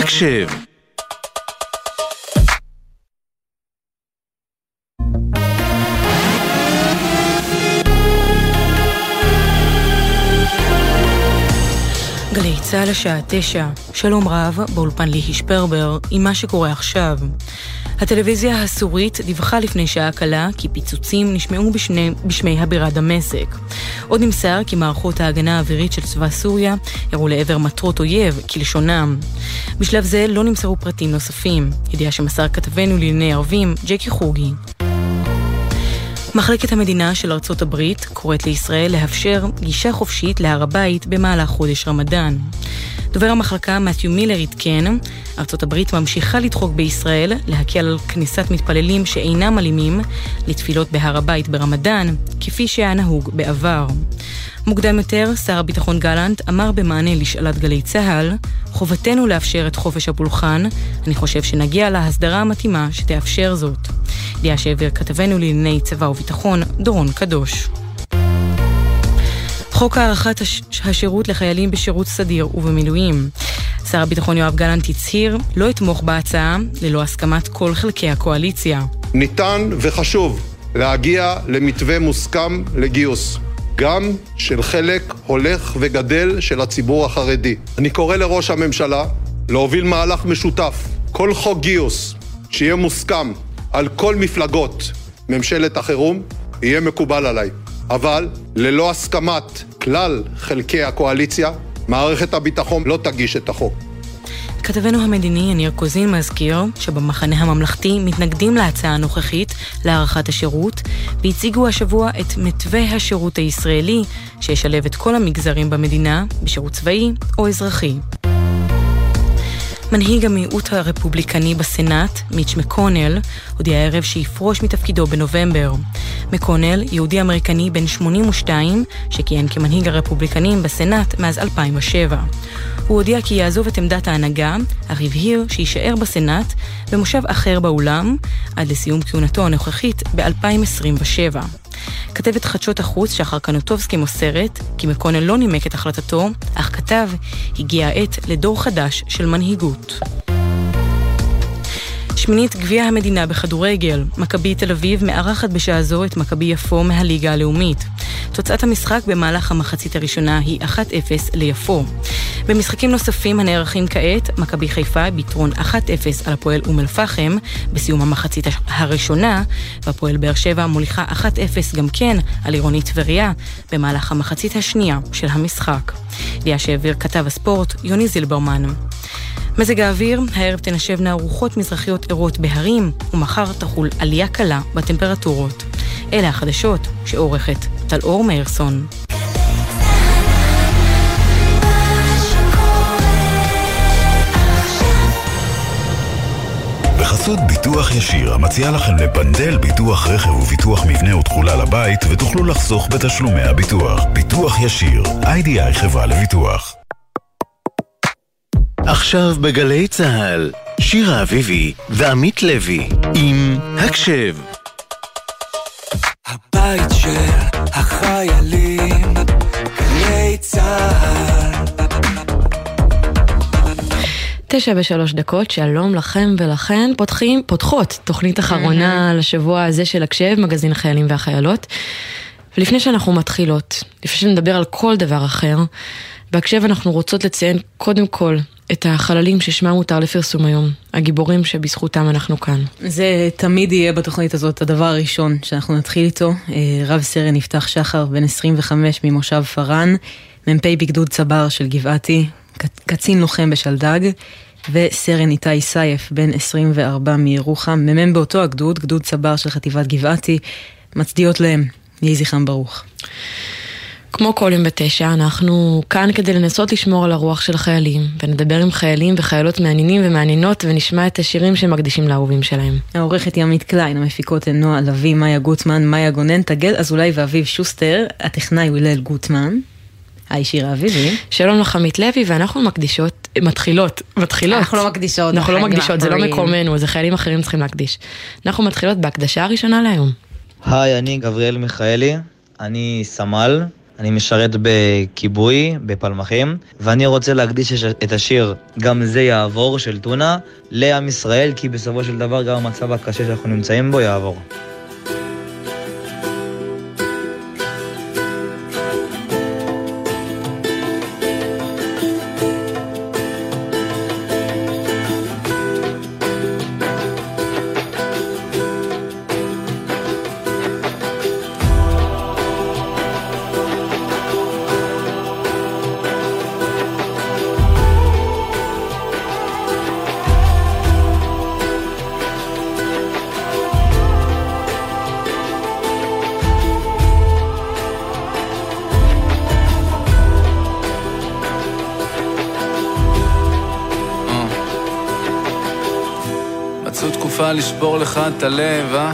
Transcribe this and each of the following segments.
הקשב צה"ל השעה תשע, שלום רב, באולפן ליהי שפרבר, עם מה שקורה עכשיו. הטלוויזיה הסורית דיווחה לפני שעה קלה כי פיצוצים נשמעו בשני, בשמי הבירה דמשק. עוד נמסר כי מערכות ההגנה האווירית של צבא סוריה הראו לעבר מטרות אויב, כלשונם. בשלב זה לא נמסרו פרטים נוספים, ידיעה שמסר כתבנו לענייני ערבים, ג'קי חוגי. מחלקת המדינה של ארצות הברית קוראת לישראל לאפשר גישה חופשית להר הבית במהלך חודש רמדאן. דובר המחלקה מתיו מילר עדכן, ארצות הברית ממשיכה לדחוק בישראל להקל על כניסת מתפללים שאינם אלימים לתפילות בהר הבית ברמדאן, כפי שהיה נהוג בעבר. מוקדם יותר, שר הביטחון גלנט אמר במענה לשאלת גלי צה"ל, חובתנו לאפשר את חופש הפולחן, אני חושב שנגיע להסדרה המתאימה שתאפשר זאת. ידיעה שהעביר כתבנו לענייני צבא וביטחון, דורון קדוש. חוק הארכת הש... השירות לחיילים בשירות סדיר ובמילואים. שר הביטחון יואב גלנט הצהיר לא אתמוך בהצעה ללא הסכמת כל חלקי הקואליציה. ניתן וחשוב להגיע למתווה מוסכם לגיוס. גם של חלק הולך וגדל של הציבור החרדי. אני קורא לראש הממשלה להוביל מהלך משותף. כל חוק גיוס שיהיה מוסכם על כל מפלגות ממשלת החירום יהיה מקובל עליי. אבל ללא הסכמת כלל חלקי הקואליציה, מערכת הביטחון לא תגיש את החוק. כתבנו המדיני יניר קוזין מזכיר שבמחנה הממלכתי מתנגדים להצעה הנוכחית להארכת השירות והציגו השבוע את מתווה השירות הישראלי שישלב את כל המגזרים במדינה בשירות צבאי או אזרחי. מנהיג המיעוט הרפובליקני בסנאט, מיץ' מקונל, הודיע הערב שיפרוש מתפקידו בנובמבר. מקונל, יהודי אמריקני בן 82, שכיהן כמנהיג הרפובליקנים בסנאט מאז 2007. הוא הודיע כי יעזוב את עמדת ההנהגה, אך הבהיר שיישאר בסנאט במושב אחר באולם, עד לסיום כהונתו הנוכחית ב-2027. כתבת חדשות החוץ שחר קנוטובסקי מוסרת כי מקונל לא נימק את החלטתו, אך כתב, הגיעה העת לדור חדש של מנהיגות. שמינית גביע המדינה בכדורגל, מכבי תל אביב מארחת בשעה זו את מכבי יפו מהליגה הלאומית. תוצאת המשחק במהלך המחצית הראשונה היא 1-0 ליפו. במשחקים נוספים הנערכים כעת, מכבי חיפה ביתרון 1-0 על הפועל אום אל-פחם בסיום המחצית הראשונה, והפועל באר שבע מוליכה 1-0 גם כן על עירונית טבריה במהלך המחצית השנייה של המשחק. ידיעה שהעביר כתב הספורט יוני זילברמן. מזג האוויר, הערב תנשבנה רוחות מזרחיות ערות בהרים, ומחר תחול עלייה קלה בטמפרטורות. אלה החדשות שעורכת טל אור מאירסון. בחסות ביטוח ישיר, המציע לכם לפנדל ביטוח רכב וביטוח מבנה ותכולה לבית, ותוכלו לחסוך בתשלומי הביטוח. ביטוח ישיר, איי-די-איי חברה לביטוח. עכשיו בגלי צה"ל, שירה אביבי ועמית לוי עם הקשב. הבית של החיילים, גלי צה"ל. תשע ושלוש דקות, שלום לכם ולכן. פותחים, פותחות תוכנית אחרונה לשבוע הזה של הקשב, מגזין החיילים והחיילות. ולפני שאנחנו מתחילות, לפני שנדבר על כל דבר אחר, בהקשב אנחנו רוצות לציין קודם כל את החללים ששמם מותר לפרסום היום, הגיבורים שבזכותם אנחנו כאן. זה תמיד יהיה בתוכנית הזאת הדבר הראשון שאנחנו נתחיל איתו. אה, רב סרן יפתח שחר, בן 25 ממושב פארן, מ"פ בגדוד צבר של גבעתי, קצין לוחם בשלדג, וסרן איתי סייף, בן 24 מירוחם, מ"מ באותו הגדוד, גדוד צבר של חטיבת גבעתי, מצדיעות להם, יהי זכרם ברוך. כמו כל יום בתשע, אנחנו כאן כדי לנסות לשמור על הרוח של החיילים, ונדבר עם חיילים וחיילות מעניינים ומעניינות, ונשמע את השירים שמקדישים לאהובים שלהם. העורכת ימית קליין, המפיקות הן נועה לביא, מאיה גוטמן, מאיה גונן, תגל אזולאי ואביב שוסטר, הטכנאי הוא הלל גוטמן. היי שירה אביבי. שלום לך עמית לוי, ואנחנו מקדישות, מתחילות, מתחילות. אנחנו לא מקדישות. אנחנו לא מקדישות, זה לא מקומנו, זה חיילים אחרים צריכים להקדיש. אנחנו מתחילות בהקדשה הראשונה להיום. היי, אני גבריאל מיכאלי, אני סמל, אני משרת בכיבוי, בפלמחים, ואני רוצה להקדיש את השיר "גם זה יעבור" של טונה לעם ישראל, כי בסופו של דבר גם המצב הקשה שאנחנו נמצאים בו יעבור. לשבור לך את הלב, אה?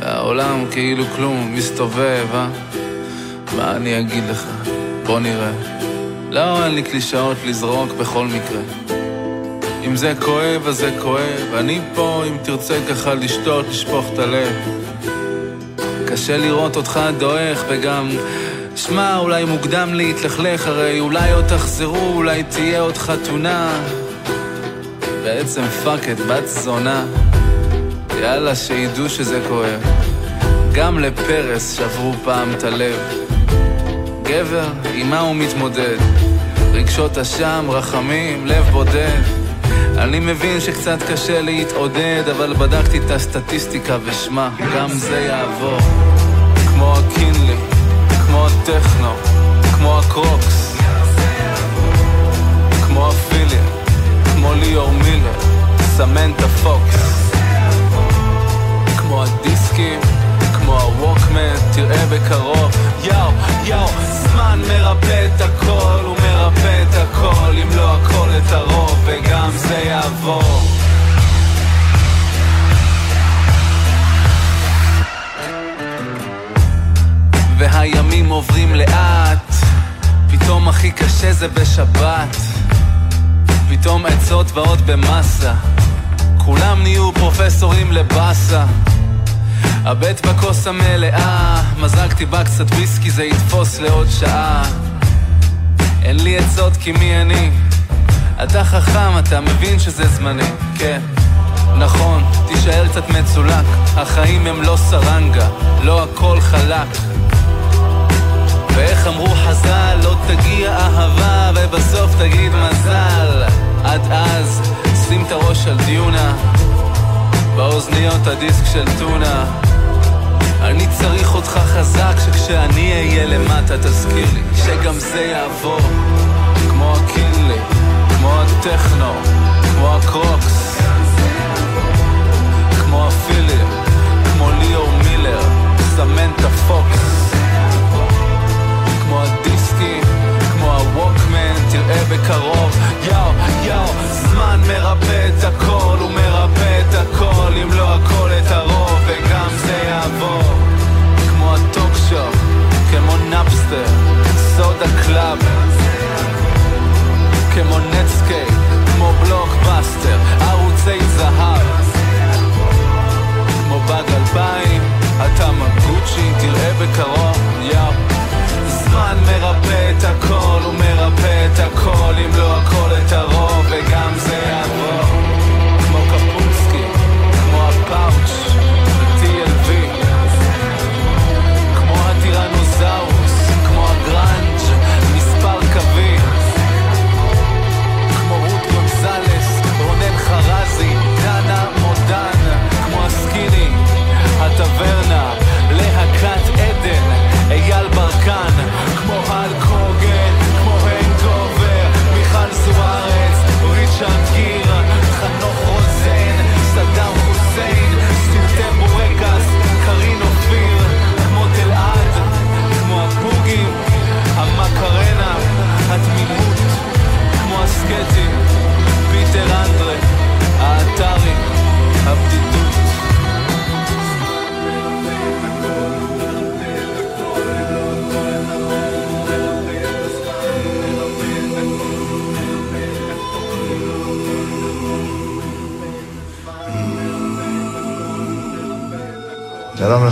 והעולם כאילו כלום מסתובב, אה? מה אני אגיד לך? בוא נראה. לא, אין לי קלישאות לזרוק בכל מקרה. אם זה כואב, אז זה כואב. אני פה, אם תרצה ככה לשתות, לשפוך את הלב. קשה לראות אותך דועך, וגם... שמע, אולי מוקדם להתלכלך, הרי אולי עוד תחזרו, אולי תהיה עוד חתונה. בעצם fuck את בת זונה. יאללה, שידעו שזה כואב. גם לפרס שברו פעם את הלב. גבר, עם מה הוא מתמודד? רגשות אשם, רחמים, לב בודד. אני מבין שקצת קשה להתעודד, אבל בדקתי את הסטטיסטיקה ושמע, גם זה יעבור. כמו הקינלי, כמו הטכנו, כמו הקרוקס, כמו הפיליה, כמו ליאור מילר, סמנטה פוקס. כמו הדיסקים, כמו הווקמן, תראה בקרוב. יאו, יאו, זמן מרפא את הכל, הוא מרפא את הכל, אם לא הכל את הרוב, וגם זה יעבור. והימים עוברים לאט, פתאום הכי קשה זה בשבת. פתאום עצות באות במסה, כולם נהיו פרופסורים לבאסה. הבט בכוס המלאה, מזגתי בה קצת ויסקי, זה יתפוס לעוד שעה. אין לי עצות כי מי אני? אתה חכם, אתה מבין שזה זמני, כן. נכון, תישאר קצת מצולק, החיים הם לא סרנגה, לא הכל חלק. ואיך אמרו חז"ל, לא תגיע אהבה ובסוף תגיד מזל. עד אז, שים את הראש על דיונה, באוזניות הדיסק של טונה. אני צריך אותך חזק, שכשאני אהיה למטה תזכיר לי שגם זה יעבור כמו הקינלי, כמו הטכנו, כמו הקרוקס כמו הפילים, כמו ליאור מילר, סמנטה פוקס כמו הדיסקים, כמו הווקמן, תראה בקרוב יאו, יאו, זמן מרפא את הכל, הוא מרפא את הכל, אם לא הכל את הרוב, וגם זה יעבור. כמו הטוקשופ, כמו Napster סודה קלאב, כמו Netscape, כמו בלוקבאסטר, ערוצי זהב. כמו באג אלפיים, אתה מגוצ'י, תראה בקרוב, יאו. הזמן מרפא את הכל, הוא מרפא את הכל, אם לא הכל את הרוב, וגם זה יעבור. כמו קפוצקי, כמו הפאוץ'. gun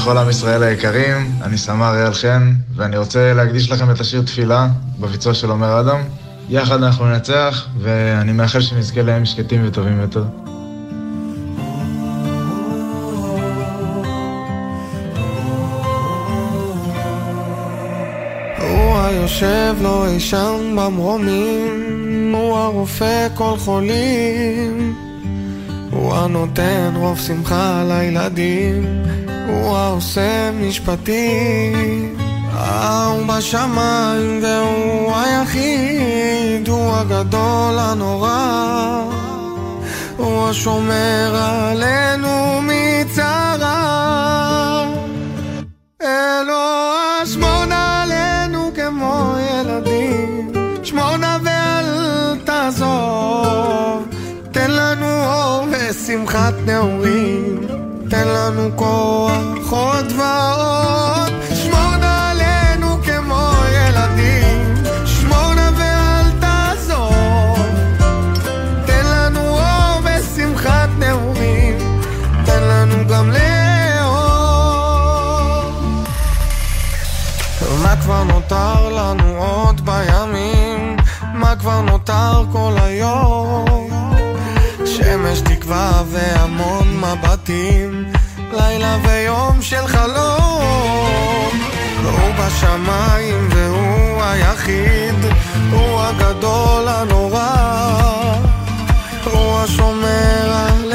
לכל עם ישראל היקרים, אני סמ"ר אייל חן, ואני רוצה להקדיש לכם את השיר תפילה בביצוע של עומר אדם. יחד אנחנו ננצח, ואני מאחל שנזכה להם שקטים וטובים יותר. הוא היושב לו אי שם במרומים, הוא הרופא כל חולים. הוא הנותן רוב שמחה לילדים, הוא העושה משפטים. הוא בשמיים והוא היחיד, הוא הגדול הנורא. הוא השומר עלינו מצרה. אלוה שמור עלינו כמו ילדים, שמונה ואל תעזוב. תן לנו אור ושמחת נעורים, לנו כוח עוד ועוד. שמונה עלינו כמו ילדים, שמונה ואל תעזוב. תן לנו אור ושמחת נעורים, תן לנו גם לאור. מה כבר נותר לנו עוד בימים? מה כבר נותר כל היום? שמש תקווה והמון מבטים, לילה ויום של חלום. הוא בשמיים והוא היחיד, הוא הגדול הנורא. הוא השומר עלינו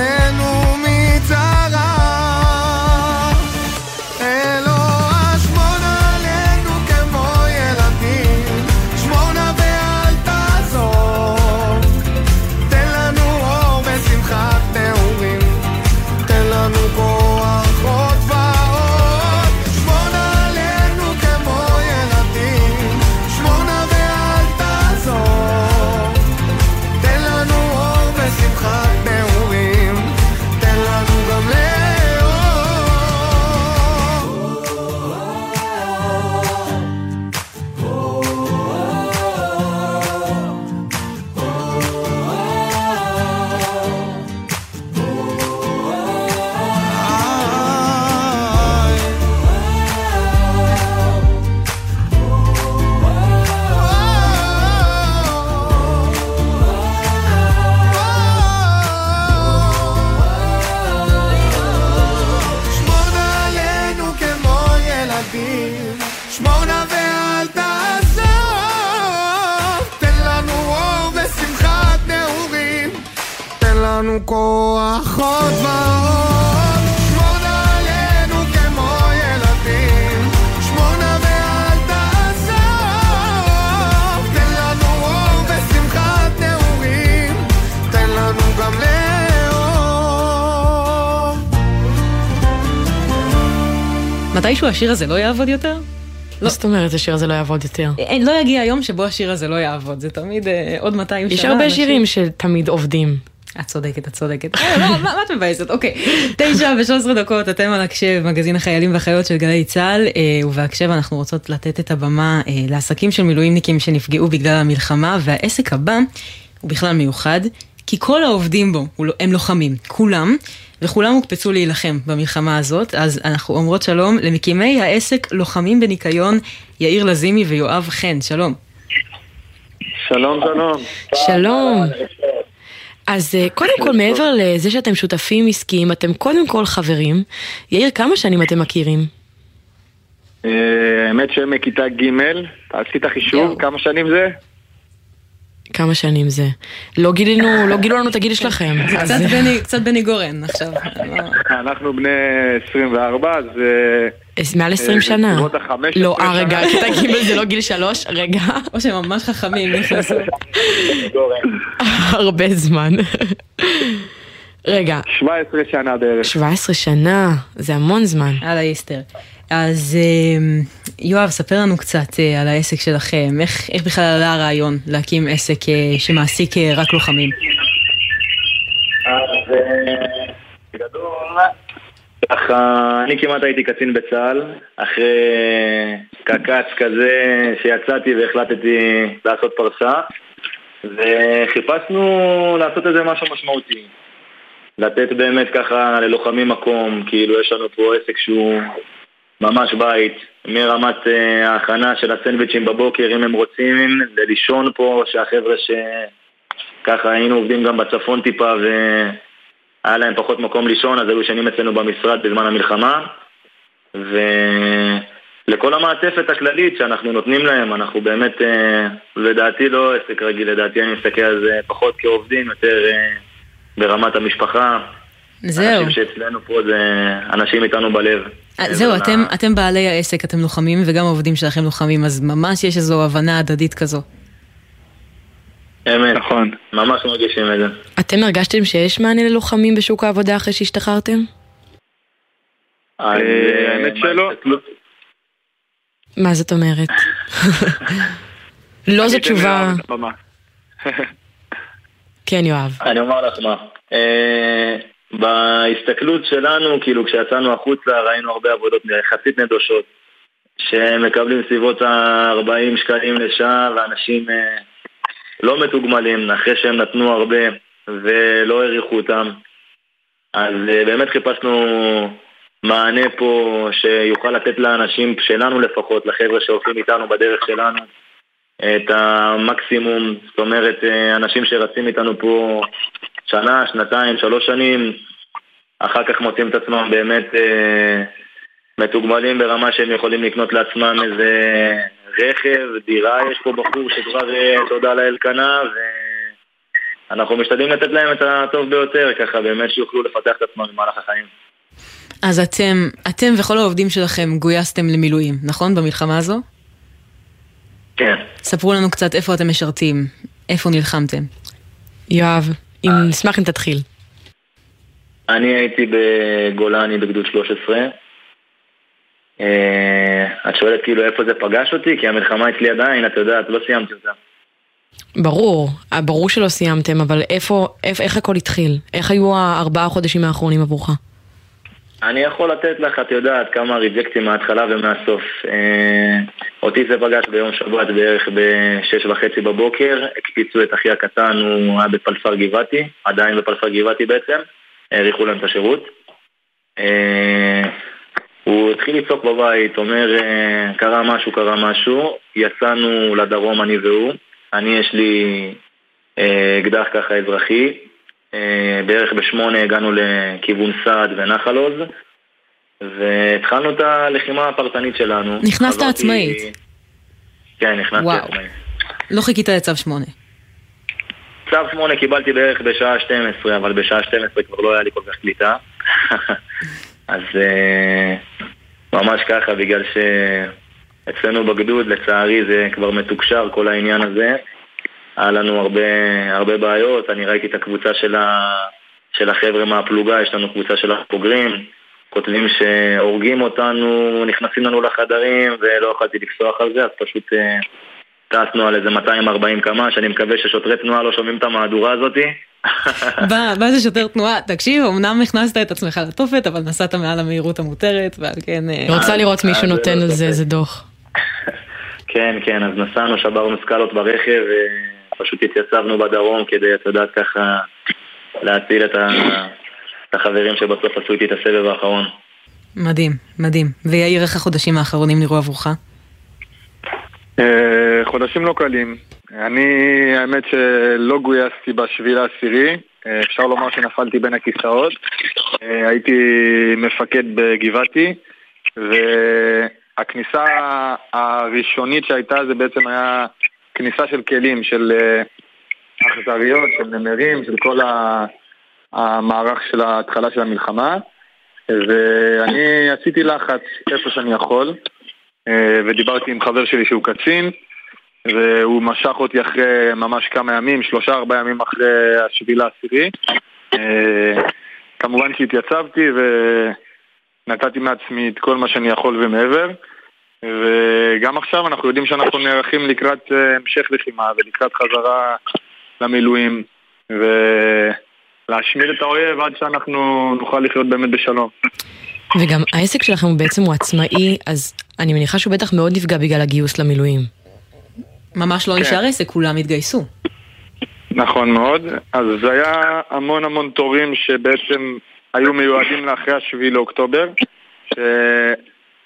מתישהו השיר הזה לא יעבוד יותר? מה זאת אומרת השיר הזה לא יעבוד יותר? אין, לא יגיע היום שבו השיר הזה לא יעבוד, זה תמיד אה, עוד 200 שנה. יש הרבה שירים שתמיד עובדים. את צודקת, את צודקת. אה, מה- את מבאסת? אוקיי. תשע ושלוש עשרה דקות, אתם על הקשב, מגזין החיילים והחיילות של גלי צה"ל, אה, ובהקשב אנחנו רוצות לתת את הבמה אה, לעסקים של מילואימניקים שנפגעו בגלל המלחמה, והעסק הבא הוא בכלל מיוחד, כי כל העובדים בו לא- הם לוחמים, כולם, וכולם הוקפצו להילחם במלחמה הזאת, אז אנחנו אומרות שלום למקימי העסק לוחמים בניקיון, יאיר לזימי ויואב חן, שלום. שלום, שלום. שלום. אז אה, קודם כל, מעבר לזה שאתם שותפים עסקיים, אתם קודם כל חברים. יאיר, כמה שנים אתם מכירים? אה, האמת שהם מכיתה ג', עשית חישוב, כמה שנים זה? כמה שנים זה? לא גילינו, לא גילו לנו את הגיל שלכם. זה קצת בני- גורן עכשיו. אנחנו בני 24, אז... אה, אז מעל 20 אה, שנה. בסביבות ה-15 לא, אה רגע. כיתה ג' זה לא גיל שלוש, רגע. או שהם ממש חכמים נכנסו. הרבה זמן. רגע, 17 שנה בערך. 17 שנה, זה המון זמן. על האיסטר. אז אה, יואב, ספר לנו קצת אה, על העסק שלכם, איך, איך בכלל עלה הרעיון להקים עסק אה, שמעסיק אה, רק לוחמים? אז בגדול, ככה, אני כמעט הייתי קצין בצה"ל, אחרי קק"ץ כזה שיצאתי והחלטתי לעשות פרסה, וחיפשנו לעשות איזה משהו משמעותי. לתת באמת ככה ללוחמים מקום, כאילו יש לנו פה עסק שהוא ממש בית, מרמת אה, ההכנה של הסנדוויצ'ים בבוקר, אם הם רוצים, ללישון פה, שהחבר'ה שככה היינו עובדים גם בצפון טיפה והיה להם פחות מקום לישון, אז היו ישנים אצלנו במשרד בזמן המלחמה. ולכל המעטפת הכללית שאנחנו נותנים להם, אנחנו באמת, אה, לדעתי לא עסק רגיל, לדעתי אני מסתכל על זה פחות כעובדים, יותר אה, ברמת המשפחה. זהו. אנשים שאצלנו פה זה אנשים איתנו בלב. אה, זהו, אתם, אתם בעלי העסק, אתם לוחמים, וגם העובדים שלכם לוחמים, אז ממש יש איזו הבנה הדדית כזו. אמת. נכון. ממש מרגישים את זה. אתם הרגשתם שיש מענה ללוחמים בשוק העבודה אחרי שהשתחררתם? אז, אה, האמת שלא. ההסתכלות? מה זאת אומרת? לא זו אתן תשובה... כן, יואב. אני אומר לך מה. בהסתכלות שלנו, כאילו כשיצאנו החוצה ראינו הרבה עבודות יחסית נדושות שמקבלים סביבות ה-40 שקלים לשעה ואנשים אה, לא מתוגמלים אחרי שהם נתנו הרבה ולא העריכו אותם. אז אה, באמת חיפשנו מענה פה שיוכל לתת לאנשים שלנו לפחות, לחבר'ה שהולכים איתנו בדרך שלנו את המקסימום, זאת אומרת אה, אנשים שרצים איתנו פה שנה, שנתיים, שלוש שנים, אחר כך מוצאים את עצמם באמת אה, מתוגמלים ברמה שהם יכולים לקנות לעצמם איזה רכב, דירה, יש פה בחור שכבר אה, תודה לאל קנה ואנחנו משתדלים לתת להם את הטוב ביותר, ככה באמת שיוכלו לפתח את עצמם במהלך החיים. אז אתם, אתם וכל העובדים שלכם גויסתם למילואים, נכון? במלחמה הזו? כן. ספרו לנו קצת איפה אתם משרתים, איפה נלחמתם. יואב, אם נשמח אם תתחיל. אני הייתי בגולני בגדוד 13. אה, את שואלת כאילו איפה זה פגש אותי? כי המלחמה אצלי עדיין, את יודעת, לא סיימתי אותה. ברור, ברור שלא סיימתם, אבל איפה, איפה, איך הכל התחיל? איך היו הארבעה חודשים האחרונים עבורך? אני יכול לתת לך, את יודעת, כמה ריג'קטים מההתחלה ומהסוף. אה, אותי זה פגש ביום שבת בערך בשש וחצי בבוקר, הקפיצו את אחי הקטן, הוא היה בפלסר גבעתי, עדיין בפלסר גבעתי בעצם, האריכו להם את השירות. אה, הוא התחיל לצעוק בבית, אומר, אה, קרה משהו, קרה משהו, יצאנו לדרום אני והוא, אני יש לי אה, אקדח ככה אזרחי, בערך בשמונה הגענו לכיוון סעד ונחל עוז והתחלנו את הלחימה הפרטנית שלנו. נכנסת חזרתי- עצמאית. כן, נכנסתי. עצמאית. לא חיכית לצו 8. צו 8 קיבלתי בערך בשעה 12, אבל בשעה 12 כבר לא היה לי כל כך קליטה. אז אה, ממש ככה, בגלל שאצלנו בגדוד, לצערי, זה כבר מתוקשר כל העניין הזה. היה לנו הרבה, הרבה בעיות, אני ראיתי את הקבוצה של, ה, של החבר'ה מהפלוגה, יש לנו קבוצה של הבוגרים, כותבים שהורגים אותנו, נכנסים לנו לחדרים, ולא יכולתי לפסוח על זה, אז פשוט אה, טסנו על איזה 240 קמ"ש, אני מקווה ששוטרי תנועה לא שומעים את המהדורה הזאתי. בא בא איזה שוטר תנועה, תקשיב, אמנם הכנסת את עצמך לתופת, אבל נסעת מעל המהירות המותרת, ועל כן... אה, רוצה לראות מישהו אז נותן לא על זה ספק. איזה דוח. כן, כן, אז נסענו, שברנו סקלות ברכב, ופשוט התייצבנו בדרום כדי, את יודעת, ככה להציל את, ה... את החברים שבסוף עשו איתי את הסבב האחרון. מדהים, מדהים. ויאיר, איך החודשים האחרונים נראו עבורך? אה, חודשים לא קלים. אני, האמת שלא גויסתי בשביעי לעשירי, אה, אפשר לומר שנפלתי בין הכיסאות. אה, הייתי מפקד בגבעתי, והכניסה הראשונית שהייתה זה בעצם היה כניסה של כלים, של אה, אכזריות, של נמרים, של כל ה- המערך של ההתחלה של המלחמה. ואני עשיתי לחץ איפה שאני יכול. אה, ודיברתי עם חבר שלי שהוא קצין, והוא משך אותי אחרי ממש כמה ימים, שלושה ארבעה ימים אחרי השביעי לעשירי. אה, כמובן שהתייצבתי ונתתי מעצמי את כל מה שאני יכול ומעבר. וגם עכשיו אנחנו יודעים שאנחנו נערכים לקראת אה, המשך לחימה ולקראת חזרה למילואים ולהשמיד את האויב עד שאנחנו נוכל לחיות באמת בשלום. וגם העסק שלכם הוא בעצם הוא עצמאי, אז אני מניחה שהוא בטח מאוד נפגע בגלל הגיוס למילואים. ממש לא כן. נשאר עסק, כולם התגייסו. נכון מאוד. אז זה היה המון המון תורים שבעצם היו מיועדים לאחרי השביעי לאוקטובר,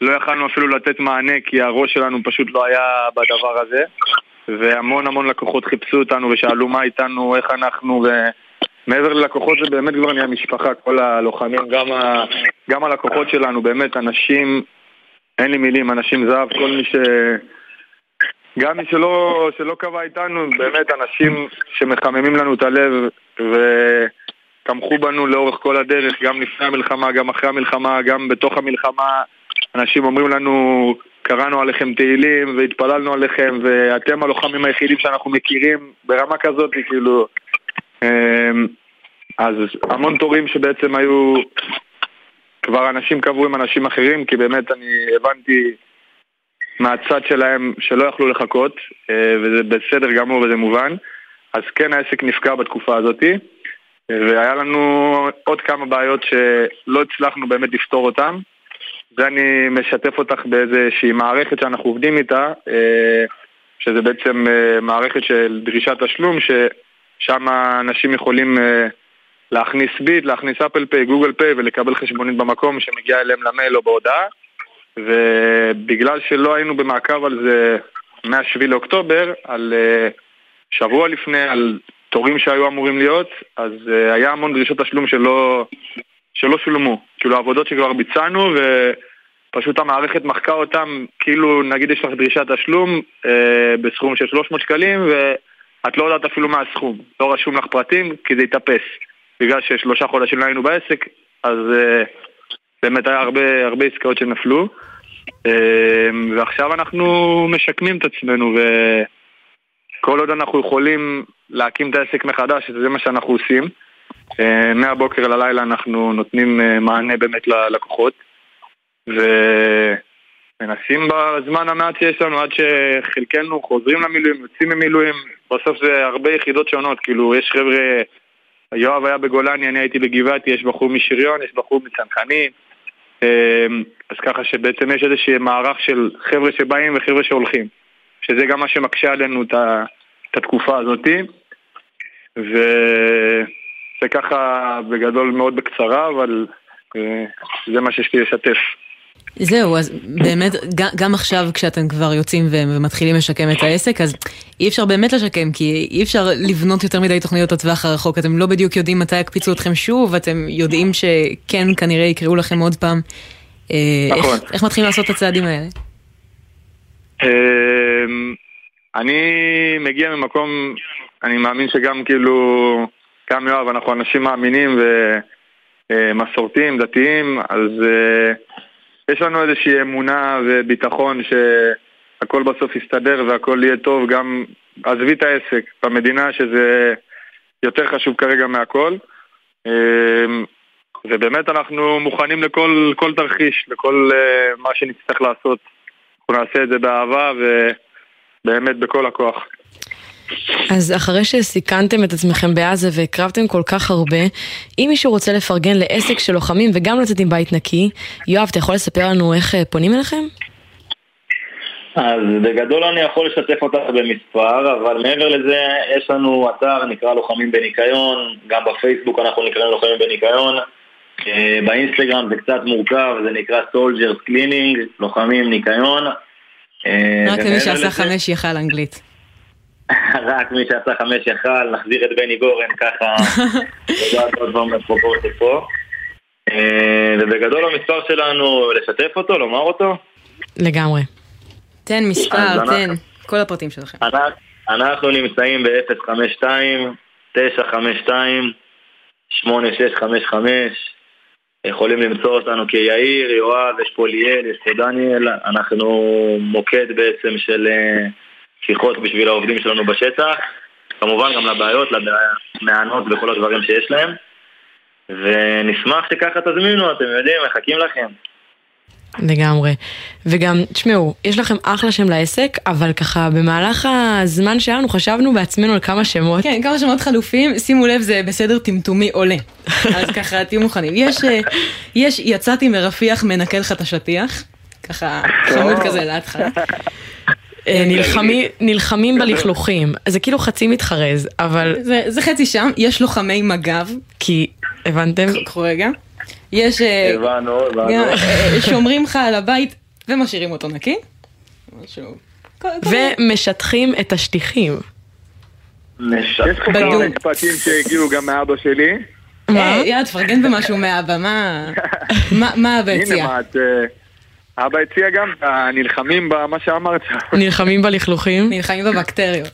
שלא יכלנו אפילו לתת מענה כי הראש שלנו פשוט לא היה בדבר הזה. והמון המון לקוחות חיפשו אותנו ושאלו מה איתנו, איך אנחנו, ומעבר ללקוחות זה באמת כבר נהיה משפחה, כל הלוחמים, גם, ה... גם הלקוחות שלנו, באמת אנשים, אין לי מילים, אנשים זהב, כל מי ש... גם מי שלא, שלא קבע איתנו, באמת אנשים שמחממים לנו את הלב ותמכו בנו לאורך כל הדרך, גם לפני המלחמה, גם אחרי המלחמה, גם בתוך המלחמה. אנשים אומרים לנו, קראנו עליכם תהילים והתפללנו עליכם ואתם הלוחמים היחידים שאנחנו מכירים ברמה כזאת, כאילו... אמ, אז המון תורים שבעצם היו... כבר אנשים קבעו עם אנשים אחרים, כי באמת אני הבנתי מהצד שלהם שלא יכלו לחכות, אה, וזה בסדר גמור וזה מובן. אז כן העסק נפגע בתקופה הזאתי, והיה לנו עוד כמה בעיות שלא הצלחנו באמת לפתור אותן. זה אני משתף אותך באיזושהי מערכת שאנחנו עובדים איתה, אה, שזה בעצם אה, מערכת של דרישת תשלום, ששם אנשים יכולים להכניס ביט, להכניס אפל פיי, גוגל פיי ולקבל חשבונית במקום שמגיעה אליהם למייל או בהודעה. ובגלל שלא היינו במעקב על זה מ-7 לאוקטובר, על שבוע לפני, על תורים שהיו אמורים להיות, אז היה המון דרישות תשלום שלא, שלא שולמו. כאילו עבודות שכבר ביצענו ופשוט המערכת מחקה אותם, כאילו נגיד יש לך דרישת תשלום uh, בסכום של 300 שקלים ואת לא יודעת אפילו מה הסכום. לא רשום לך פרטים כי זה יתאפס. בגלל ששלושה חודשים לא היינו בעסק, אז... Uh, באמת היה הרבה, הרבה עסקאות שנפלו אמ, ועכשיו אנחנו משקמים את עצמנו וכל עוד אנחנו יכולים להקים את העסק מחדש, זה מה שאנחנו עושים אמ, מהבוקר ללילה אנחנו נותנים אה, מענה באמת ללקוחות ומנסים בזמן המעט שיש לנו עד שחלקנו חוזרים למילואים, יוצאים ממילואים בסוף זה הרבה יחידות שונות, כאילו יש חבר'ה יואב היה בגולני, אני הייתי בגבעתי, יש בחור משריון, יש בחור מצנחנים אמ, אז ככה שבעצם יש איזשהו מערך של חבר'ה שבאים וחבר'ה שהולכים, שזה גם מה שמקשה עלינו את התקופה הזאתי, וזה ככה בגדול מאוד בקצרה, אבל אה, זה מה שיש לי לשתף. זהו, אז באמת, גם עכשיו כשאתם כבר יוצאים ומתחילים לשקם את העסק, אז אי אפשר באמת לשקם, כי אי אפשר לבנות יותר מדי תוכניות לטווח הרחוק. אתם לא בדיוק יודעים מתי יקפיצו אתכם שוב, אתם יודעים שכן, כנראה יקראו לכם עוד פעם. אה, נכון. איך, איך מתחילים לעשות את הצעדים האלה? אמ, אני מגיע ממקום, אני מאמין שגם כאילו, גם יואב, אנחנו אנשים מאמינים ומסורתיים, דתיים, אז... אה, יש לנו איזושהי אמונה וביטחון שהכל בסוף יסתדר והכל יהיה טוב, גם עזבי את העסק במדינה שזה יותר חשוב כרגע מהכל. אמ, ובאמת אנחנו מוכנים לכל כל תרחיש, לכל uh, מה שנצטרך לעשות. אנחנו נעשה את זה באהבה ובאמת בכל הכוח. אז אחרי שסיכנתם את עצמכם בעזה והקרבתם כל כך הרבה, אם מישהו רוצה לפרגן לעסק של לוחמים וגם לצאת עם בית נקי, יואב, אתה יכול לספר לנו איך אה, פונים אליכם? אז בגדול אני יכול לשתף אותך במספר, אבל מעבר לזה יש לנו אתר נקרא לוחמים בניקיון, גם בפייסבוק אנחנו נקראים לוחמים בניקיון, אה, באינסטגרם זה קצת מורכב, זה נקרא Soldiers Cleaning, לוחמים ניקיון. אה, רק למי שעשה חמש יחל אנגלית. רק מי שעשה חמש יכל, נחזיר את בני גורן ככה, לדעת עוד פעם בפרופורציה פה. אה, ובגדול המספר שלנו, לשתף אותו, לומר אותו? לגמרי. תן מספר, תן, כל הפרטים שלכם. אנחנו נמצאים ב-052-952-8655, יכולים למצוא אותנו כיאיר, יואב, יש פה ליאל, יש פה דניאל, אנחנו מוקד בעצם של... שיחות בשביל העובדים שלנו בשטח, כמובן גם לבעיות, למענות וכל הדברים שיש להם, ונשמח שככה תזמינו, אתם יודעים, מחכים לכם. לגמרי. וגם, תשמעו, יש לכם אחלה שם לעסק, אבל ככה במהלך הזמן שלנו חשבנו בעצמנו על כמה שמות. כן, כמה שמות חלופים, שימו לב, זה בסדר טמטומי עולה. אז ככה, תהיו מוכנים. יש, אה, יש, יצאתי מרפיח מנקה לך את השטיח, ככה חמוד כזה להתחלה. אה, נלחמים- נלחמים בלכלוכים, זה כאילו חצי מתחרז, אבל... זה, זה חצי שם, יש לוחמי מג"ב. כי, הבנתם? קחו רגע. יש... אה, הבנו, הבנו. אה, שומרים לך על הבית ומשאירים אותו נקי. משהו. ומשטחים את השטיחים. יש פה כמה משפטים שהגיעו גם מאבא שלי. מה? יאללה, תפרגן במשהו מאבא, מה... מה- מה אבא הנה? מה, את... אבא הציע גם את הנלחמים במה שאמרת. נלחמים בלכלוכים? נלחמים בבקטריות.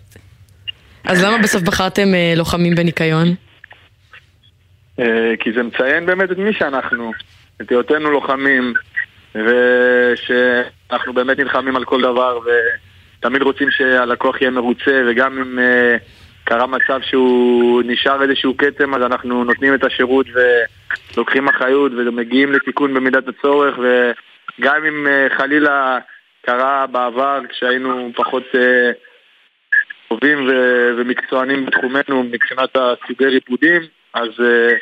אז למה בסוף בחרתם אה, לוחמים בניקיון? אה, כי זה מציין באמת את מי שאנחנו, את היותנו לוחמים, ושאנחנו באמת נלחמים על כל דבר, ותמיד רוצים שהלקוח יהיה מרוצה, וגם אם אה, קרה מצב שהוא נשאר איזשהו כתם, אז אנחנו נותנים את השירות ולוקחים אחריות ומגיעים לתיקון במידת הצורך, וגם אם אה, חלילה קרה בעבר, כשהיינו פחות... אה, טובים ומקצוענים בתחומנו מבחינת הסוגי ריפודים, אז uh,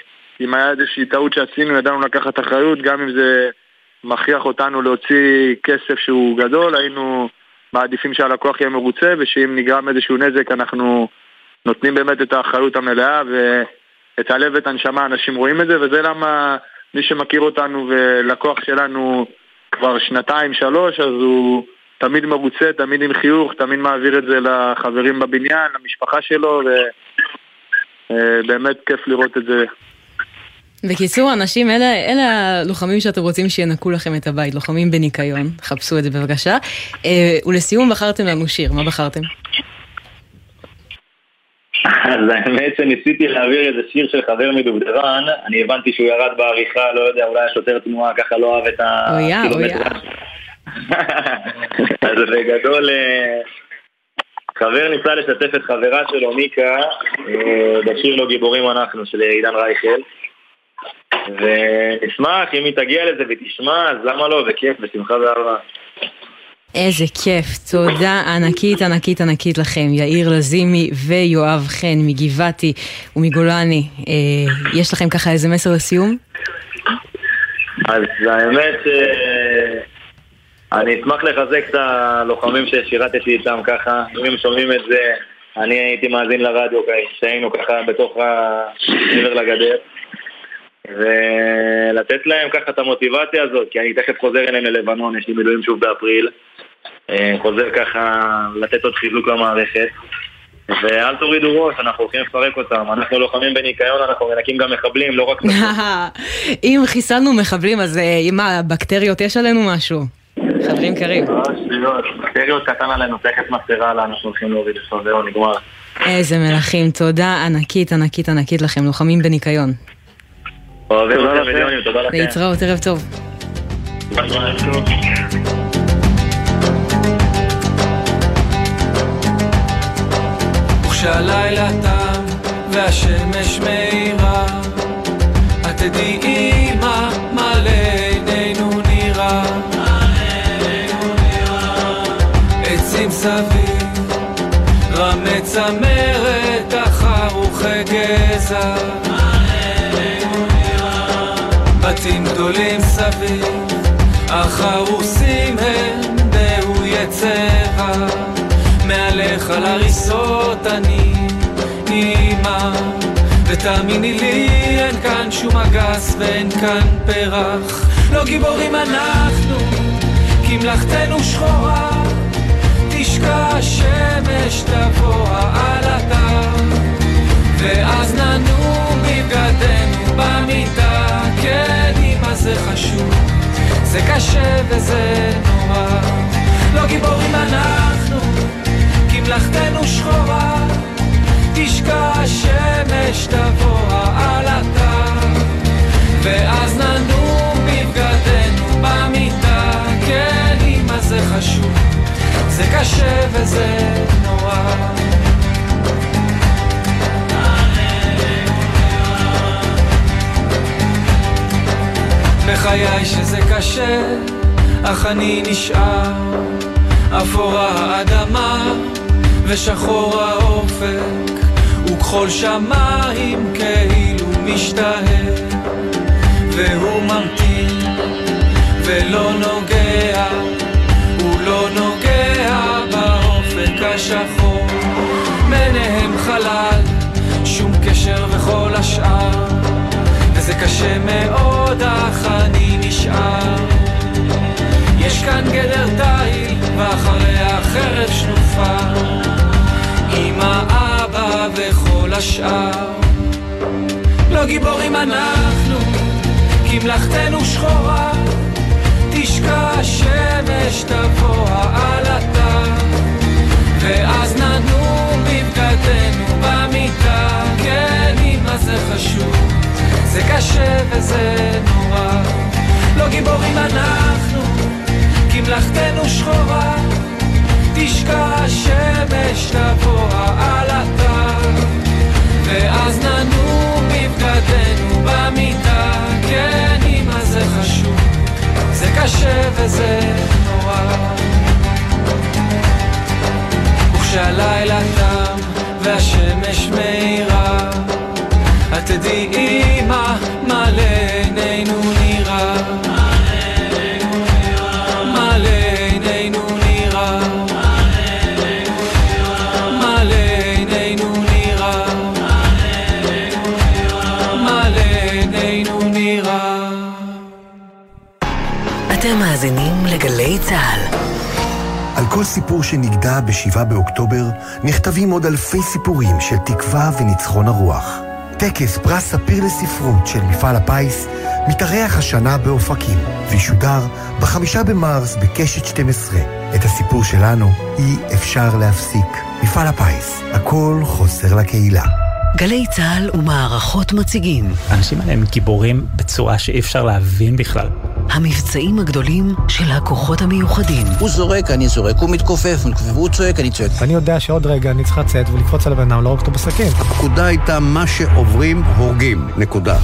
אם היה איזושהי טעות שעשינו, ידענו לקחת אחריות, גם אם זה מכריח אותנו להוציא כסף שהוא גדול, היינו מעדיפים שהלקוח יהיה מרוצה, ושאם נגרם איזשהו נזק אנחנו נותנים באמת את האחריות המלאה, ואת הלב ואת הנשמה אנשים רואים את זה, וזה למה מי שמכיר אותנו ולקוח שלנו כבר שנתיים, שלוש, אז הוא... תמיד מרוצה, תמיד עם חיוך, תמיד מעביר את זה לחברים בבניין, למשפחה שלו, ובאמת כיף לראות את זה. בקיצור, אנשים, אלה, אלה הלוחמים שאתם רוצים שינקו לכם את הבית, לוחמים בניקיון, חפשו את זה בבקשה. אה, ולסיום בחרתם לנו שיר, מה בחרתם? אז האמת שניסיתי להעביר איזה שיר של חבר מדובדרן, אני הבנתי שהוא ירד בעריכה, לא יודע, אולי השוטר תנועה ככה לא אהב את אויה, הקילומטראז'. אז בגדול, אה, חבר ניסה לשתף את חברה שלו, מיקה, אה, בשיר לא גיבורים אנחנו, של עידן רייכל. ונשמח, אם היא תגיע לזה ותשמע, אז למה לא, בכיף, בשמחה ואהבה. איזה כיף, תודה ענקית ענקית ענקית לכם, יאיר לזימי ויואב חן מגבעתי ומגולני. אה, יש לכם ככה איזה מסר לסיום? אז האמת ש... אני אשמח לחזק את הלוחמים ששירתתי איתם ככה, אם הם שומעים את זה, אני הייתי מאזין לרדיו כשהיינו ככה בתוך ה... מעבר לגדר. ולתת להם ככה את המוטיבציה הזאת, כי אני תכף חוזר אליהם ללבנון, יש לי מילואים שוב באפריל. אה, חוזר ככה לתת עוד חיזוק למערכת ואל תורידו ראש, אנחנו הולכים לפרק אותם, אנחנו לוחמים בניקיון, אנחנו מנקים גם מחבלים, לא רק... אם חיסלנו מחבלים, אז אה, אם הבקטריות יש עלינו משהו? חברים קרים. שטויות, בקטריות קטן עלינו, תכף מסתירה לה, אנחנו הולכים להוריד את זהו, נגמר. איזה מלכים, תודה ענקית ענקית ענקית לכם, לוחמים בניקיון. אוהבים אתכם מיליונים, תודה לכם. להתראות, ערב טוב. וכשהלילה תם והשמש מאירה, את תדעי מה לעינינו נראה. עצים סביב, רמי צמרת, החרוכי גזע. בתים גדולים סביב, החרוסים הם דהויי צבע. מעליך על הריסות אני אימא ותאמיני לי אין כאן שום אגס ואין כאן פרח. לא גיבורים אנחנו כי מלאכתנו שחורה. תשקע השמש תבוא העלתה. ואז ננום בבגדנו במיטה. כן אמא זה חשוב זה קשה וזה נורא. לא גיבורים אנחנו מלאכתנו שחורה, תשקע השמש תבוא העלתה, ואז ננום בבגדנו במיטה, כן אמא זה חשוב, זה קשה וזה נורא. בחיי שזה קשה, אך אני נשאר, אפורה האדמה ושחור האופק, וכחול שמיים כאילו משתהה, והוא ממתין ולא נוגע, הוא לא נוגע באופק השחור, ביניהם חלל, שום קשר וכל השאר, וזה קשה מאוד, אך אני נשאר. יש כאן גדר תיל, ואחריה חרב שנופה. אמא, אבא וכל השאר. לא גיבורים אנחנו כי מלאכתנו שחורה. תשקע השמש תבוא העלתה ואז נדון בבגדנו במיטה. כן אמא זה חשוב זה קשה וזה נורא. לא גיבורים אנחנו כי מלאכתנו שחורה תשקע השמש תבוא העלתה ואז ננום בבגדנו במיטה. כן אמא זה חשוב. זה קשה וזה נורא. וכשהלילה תם והשמש מאירה את תדעי אמא מה לעינינו נראה לגלי צה"ל. על כל סיפור שנגדע ב-7 באוקטובר, נכתבים עוד אלפי סיפורים של תקווה וניצחון הרוח. טקס פרס ספיר לספרות של מפעל הפיס מתארח השנה באופקים, וישודר בחמישה במרס בקשת 12. את הסיפור שלנו אי אפשר להפסיק. מפעל הפיס, הכל חוסר לקהילה. גלי צה"ל ומערכות מציגים. האנשים האלה הם גיבורים בצורה שאי אפשר להבין בכלל. המבצעים הגדולים של הכוחות המיוחדים. הוא זורק, אני זורק, הוא מתכופף, הוא צועק, אני צועק. ואני יודע שעוד רגע אני צריך לצאת ולקפוץ על הבן אדם, להרוג אותו בסכין. הפקודה הייתה מה שעוברים, הורגים. נקודה.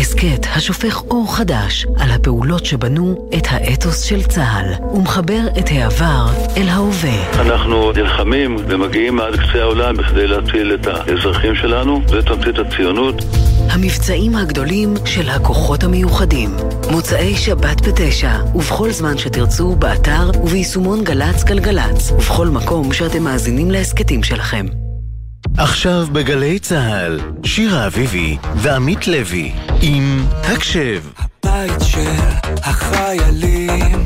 הסכת השופך אור חדש על הפעולות שבנו את האתוס של צה"ל ומחבר את העבר אל ההווה. אנחנו נלחמים ומגיעים עד קצה העולם בכדי להציל את האזרחים שלנו, זה תמצית הציונות. המבצעים הגדולים של הכוחות המיוחדים. מוצאי שבת בתשע, ובכל זמן שתרצו, באתר וביישומון גל"צ גלגלצ, ובכל מקום שאתם מאזינים להסכתים שלכם. עכשיו בגלי צה"ל, שירה אביבי ועמית לוי, עם הקשב. הבית של החיילים,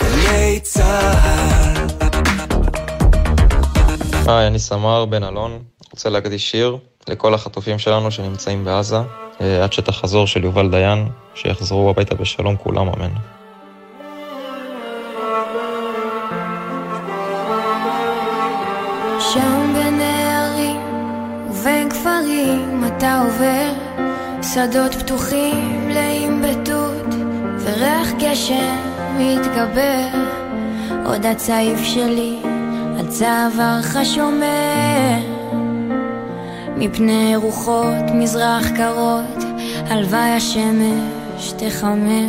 גלי צה"ל. היי, אני סמר בן אלון, רוצה להקדיש שיר לכל החטופים שלנו שנמצאים בעזה, עד שתחזור של יובל דיין, שיחזרו הביתה בשלום כולם, אמן. שם בין הערים ובין כפרים אתה עובר שדות פתוחים מלאים בתות וריח גשם מתגבר עוד הצעיף שלי על צווארך שומר מפני רוחות מזרח קרות הלוואי השמש תחמר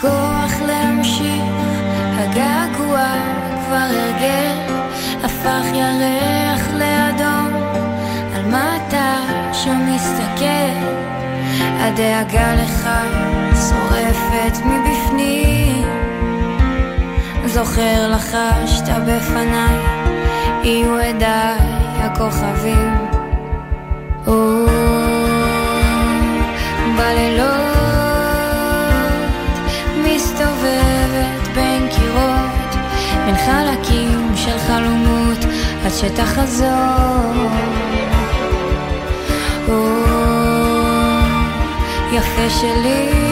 כוח להמשיך הגעגוע כבר הרגל הפך ירח לאדום. על מה אתה שם מסתכל? הדאגה לך שורפת מבפנים. זוכר לחשת בפניי יהיו עדיי הכוכבים. או, בלילות מסתובבת בין קירות בין חלקים של חלומות עד שתחזור יפה שלי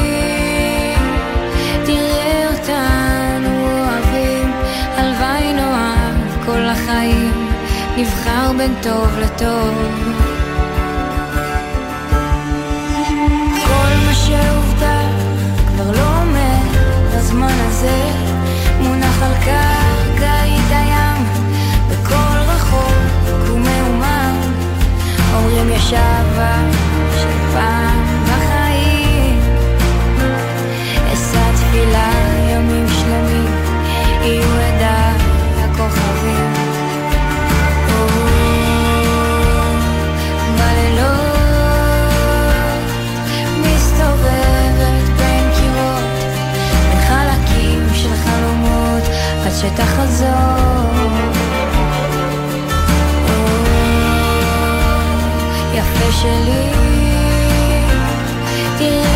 נבחר בין טוב לטוב. כל מה שהובטח כבר לא עומד בזמן הזה מונח על קרקעית הים. בקול רחוק ומהומם אומרים יש שתחזור. אה, יפה שלי, תראה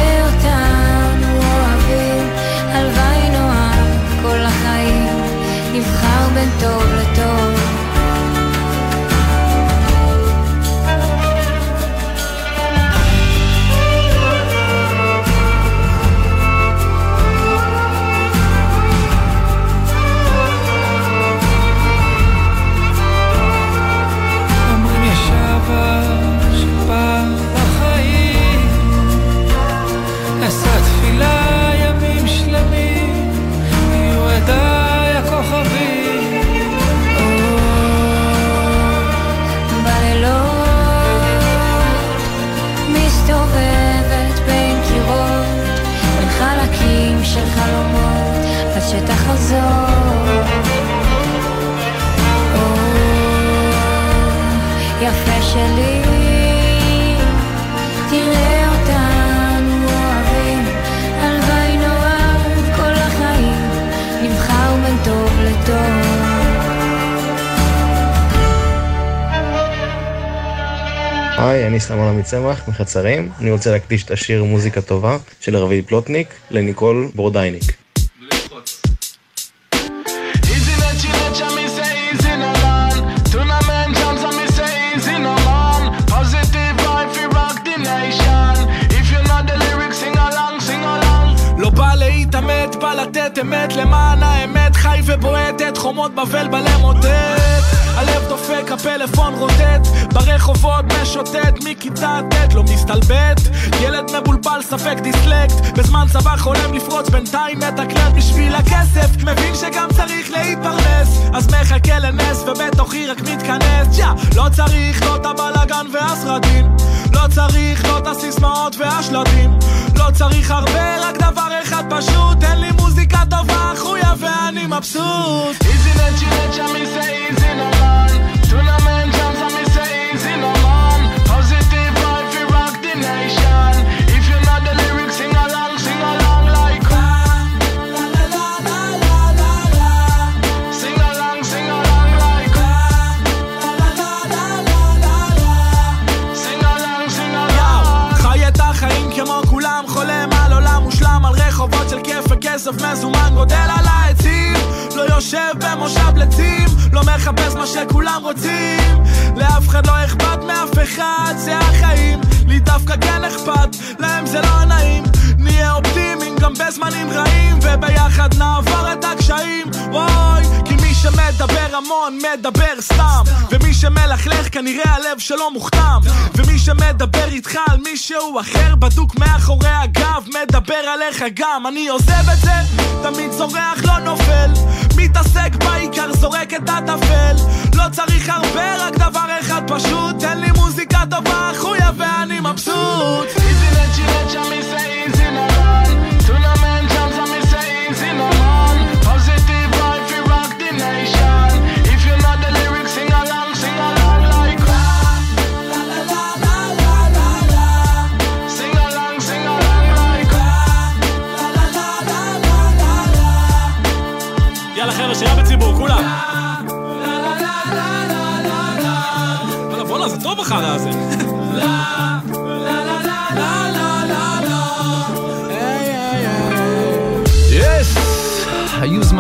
היי, אני סמר מצמח מחצרים. אני רוצה להקדיש את השיר מוזיקה טובה של רביד פלוטניק לניקול בורדייניק. בא לתת אמת. למען האמת חי ובועט את חומות בבל בלמוטט הלב דופק, הפלאפון רוטט ברחובות משוטט מכיתה ט' לא מסתלבט. ילד מבולבל, ספק דיסלקט בזמן צבא חולם לפרוץ. בינתיים מתקלט בשביל הכסף מבין שגם צריך להתפרנס. אז מחכה לנס ובתוכי רק מתכנס. יא, לא צריך לא את הבלאגן והסרטים לא צריך לא את הסיסמאות והשלטים. לא צריך הרבה, רק דבר אחד פשוט. תן לי מוזיקה טובה, חויה ואני מבסוט. Easy let you let you me say חולם על עולם מושלם, על רחובות של כיף וכסף מזומן, גודל על העצים, לא יושב במושב לצים, לא מחפש מה שכולם רוצים, לאף אחד לא אכפת מאף אחד, זה החיים, לי דווקא כן אכפת, להם זה לא נעים, נהיה אופטימיים גם בזמנים רעים, וביחד נעבור את הקשיים, וואי, כי שמדבר המון מדבר סתם, ומי שמלכלך כנראה הלב שלו מוכתם, ומי שמדבר איתך על מישהו אחר בדוק מאחורי הגב, מדבר עליך גם, אני עוזב את זה, תמיד צורח לא נופל, מתעסק בעיקר זורק את הטפל, לא צריך הרבה, רק דבר אחד פשוט, תן לי מוזיקה טובה, חויה ואני מבסוט. Easy let you let you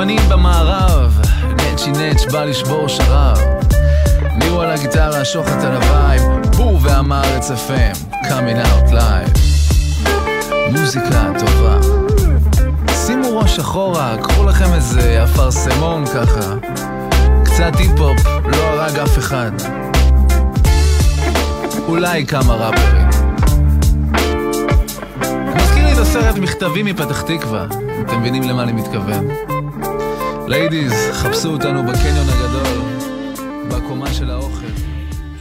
היו זמנים במערב, נצ'י נץ' בא לשבור שרב. נירו על הגיטרה, שוחט על הווייב, בור ועם הארץ FM, coming out live. מוזיקה טובה. שימו ראש אחורה, קחו לכם איזה אפרסמון ככה. קצת היפ-הופ, לא הרג אף אחד. אולי כמה ראפרים. מזכיר לי את הסרט מכתבים מפתח תקווה, אתם מבינים למה אני מתכוון. ladies, חפשו אותנו בקניון הגדול, בקומה של האוכל.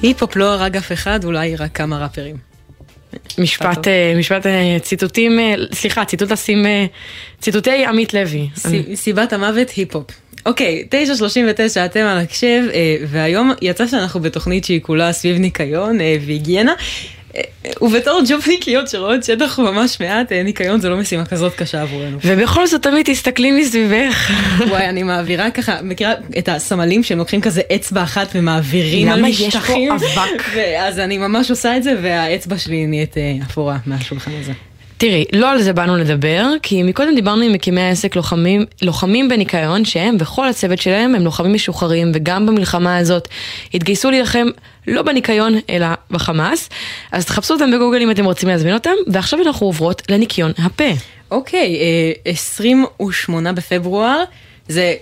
היפ-הופ לא הרג אף אחד, אולי רק כמה ראפרים. משפט, אה, משפט אה, ציטוטים, אה, סליחה, ציטוט לשים, ציטוטי עמית לוי. סי- סיבת המוות היפ-הופ. אוקיי, 9.39 אתם על הקשב, והיום יצא שאנחנו בתוכנית שהיא כולה סביב ניקיון והיגיינה. ובתור ג'ובניקיות שרואות שטח ממש מעט, ניקיון זה לא משימה כזאת קשה עבורנו. ובכל זאת תמיד תסתכלי מסביבך. וואי, אני מעבירה ככה, מכירה את הסמלים שהם לוקחים כזה אצבע אחת ומעבירים על למה יש פה משטחים? אבק? אז אני ממש עושה את זה, והאצבע שלי נהיית אה, אפורה מהשולחן הזה. תראי, לא על זה באנו לדבר, כי מקודם דיברנו עם מקימי העסק לוחמים, לוחמים בניקיון, שהם וכל הצוות שלהם הם לוחמים משוחררים, וגם במלחמה הזאת התגייסו להילחם לא בניקיון, אלא בחמאס. אז תחפשו אותם בגוגל אם אתם רוצים להזמין אותם, ועכשיו אנחנו עוברות לניקיון הפה. אוקיי, אה, 28 בפברואר, זה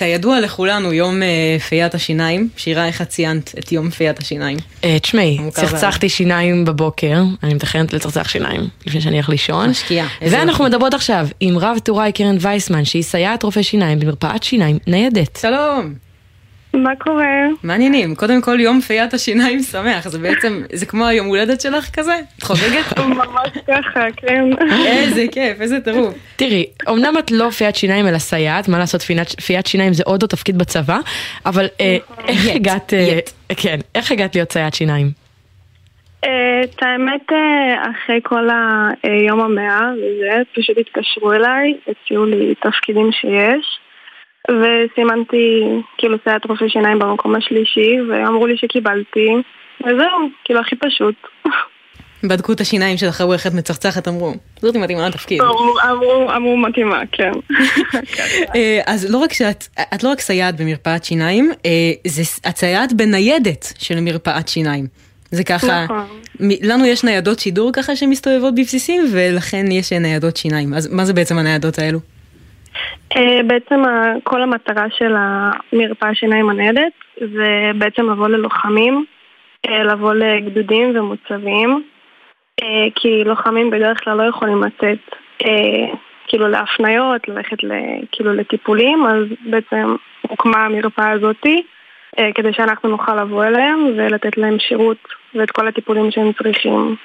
כידוע לכולנו יום אה, פיית השיניים. שירה, איך את ציינת את יום פיית השיניים? אה, תשמעי, צחצחתי שיניים בבוקר, אני מתכננת לצחצח שיניים לפני שאני אלך לישון. משקיעה, ואנחנו. מדברות עכשיו עם רב טוראי קרן וייסמן, שהיא סייעת רופא שיניים במרפאת שיניים ניידת. שלום. מה קורה? מעניינים, קודם כל יום פיית השיניים שמח, זה בעצם, זה כמו היום הולדת שלך כזה? את חוגגת? ממש ככה, כן. איזה כיף, איזה טירוף. תראי, אמנם את לא פיית שיניים אלא סייעת, מה לעשות, פיית, שיניים זה עוד לא תפקיד בצבא, אבל אה, איך יט, הגעת, אה, כן, איך הגעת להיות סייעת שיניים? אה, את האמת, אחרי כל היום המאה וזה, פשוט התקשרו אליי, הציעו לי תפקידים שיש, וסימנתי כאילו סייעת רופא שיניים במקום השלישי, ואמרו לי שקיבלתי, וזהו, כאילו הכי פשוט. בדקו את השיניים שלך, ראו איך את מצחצחת, אמרו, זאתי מתאימה לתפקיד. אמרו- אמרו, מתאימה, כן. אה, אז לא רק שאת, את לא רק סייעת במרפאת שיניים, אה, את סייעת בניידת של מרפאת שיניים. זה ככה, נכון. לנו יש ניידות שידור ככה שמסתובבות בבסיסים, ולכן יש ניידות שיניים. אז מה זה בעצם הניידות האלו? אה, בעצם כל המטרה של המרפאה שיניים הניידת זה בעצם לבוא ללוחמים, אה, לבוא לגדודים ומוצבים, אה, כי לוחמים בדרך כלל לא יכולים לצאת כאילו להפניות, ללכת כאילו לטיפולים, אז בעצם הוקמה המרפאה הזאתי כדי שאנחנו נוכל לבוא אליהם ולתת להם שירות ואת כל הטיפולים שהם צריכים.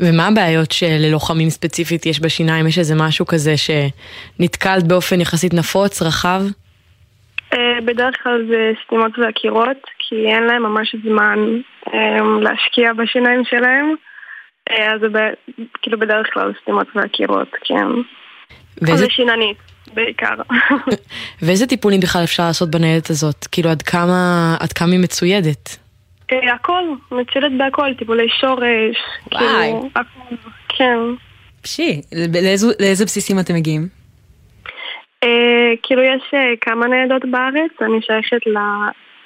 ומה הבעיות שללוחמים ספציפית יש בשיניים? יש איזה משהו כזה שנתקלת באופן יחסית נפוץ, רחב? אה, בדרך כלל זה סתימות ועקירות, כי אין להם ממש זמן אה, להשקיע בשיניים שלהם, אה, אז זה כאילו בדרך כלל סתימות ועקירות, כן. ואיזה- זה שיננית, בעיקר. ואיזה טיפולים בכלל אפשר לעשות בניידת הזאת? כאילו עד כמה, עד כמה היא מצוידת? אה, הכל, מצוידת בהכל, טיפולי שורש, וואי. כאילו, הכל, כן. פשי, לאיזו- לאיזה בסיסים אתם מגיעים? אה, כאילו יש אה, כמה ניידות בארץ, אני שייכת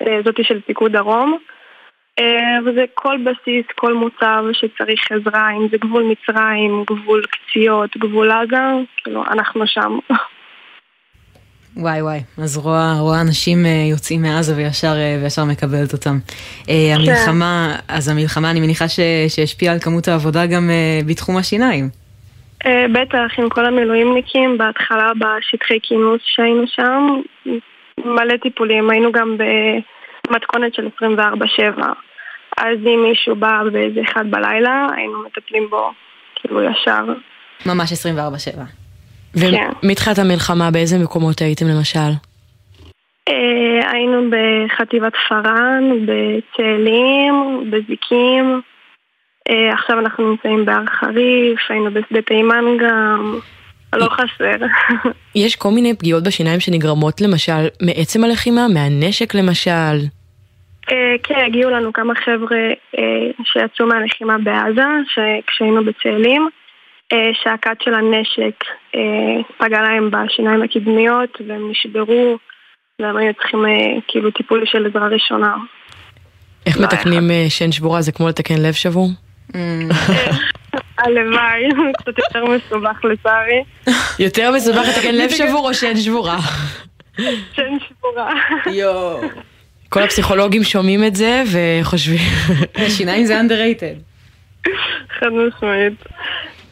לזאתי של פיקוד דרום. אה, וזה כל בסיס, כל מוצב שצריך עזרה, אם זה גבול מצרים, גבול קציעות, גבול עזה, כאילו, אנחנו שם. וואי וואי, אז רואה, רואה אנשים אה, יוצאים מעזה וישר, אה, וישר מקבלת אותם. אה, המלחמה, אז המלחמה אני מניחה ש, שהשפיעה על כמות העבודה גם בתחום השיניים. בטח, עם כל המילואימניקים, בהתחלה בשטחי כינוס שהיינו שם, מלא טיפולים, היינו גם במתכונת של 24-7. אז אם מישהו בא באיזה אחד בלילה, היינו מטפלים בו, כאילו ישר. ממש 24/7. כן. ומתחילת המלחמה באיזה מקומות הייתם למשל? אה, היינו בחטיבת פארן, בצאלים, בזיקים. אה, עכשיו אנחנו נמצאים בהר חריף, היינו בשדה תימן גם. לא חסר. יש כל מיני פגיעות בשיניים שנגרמות למשל מעצם הלחימה, מהנשק למשל. אה, כן, הגיעו לנו כמה חבר'ה שיצאו מהלחימה בעזה, כשהיינו בצאלים, אה, שהכת של הנשק אה, פגע להם בשיניים הקדמיות והם נשברו והם היו צריכים אה, כאילו טיפול של עזרה ראשונה. איך מתקנים שן שבורה? זה כמו לתקן לב שבור? הלוואי, קצת יותר מסובך לצערי. יותר מסובך לתקן לב שבור או שן שבורה? שן שבורה. יואו. כל הפסיכולוגים שומעים את זה וחושבים... שיניים זה underrated. חד משמעית.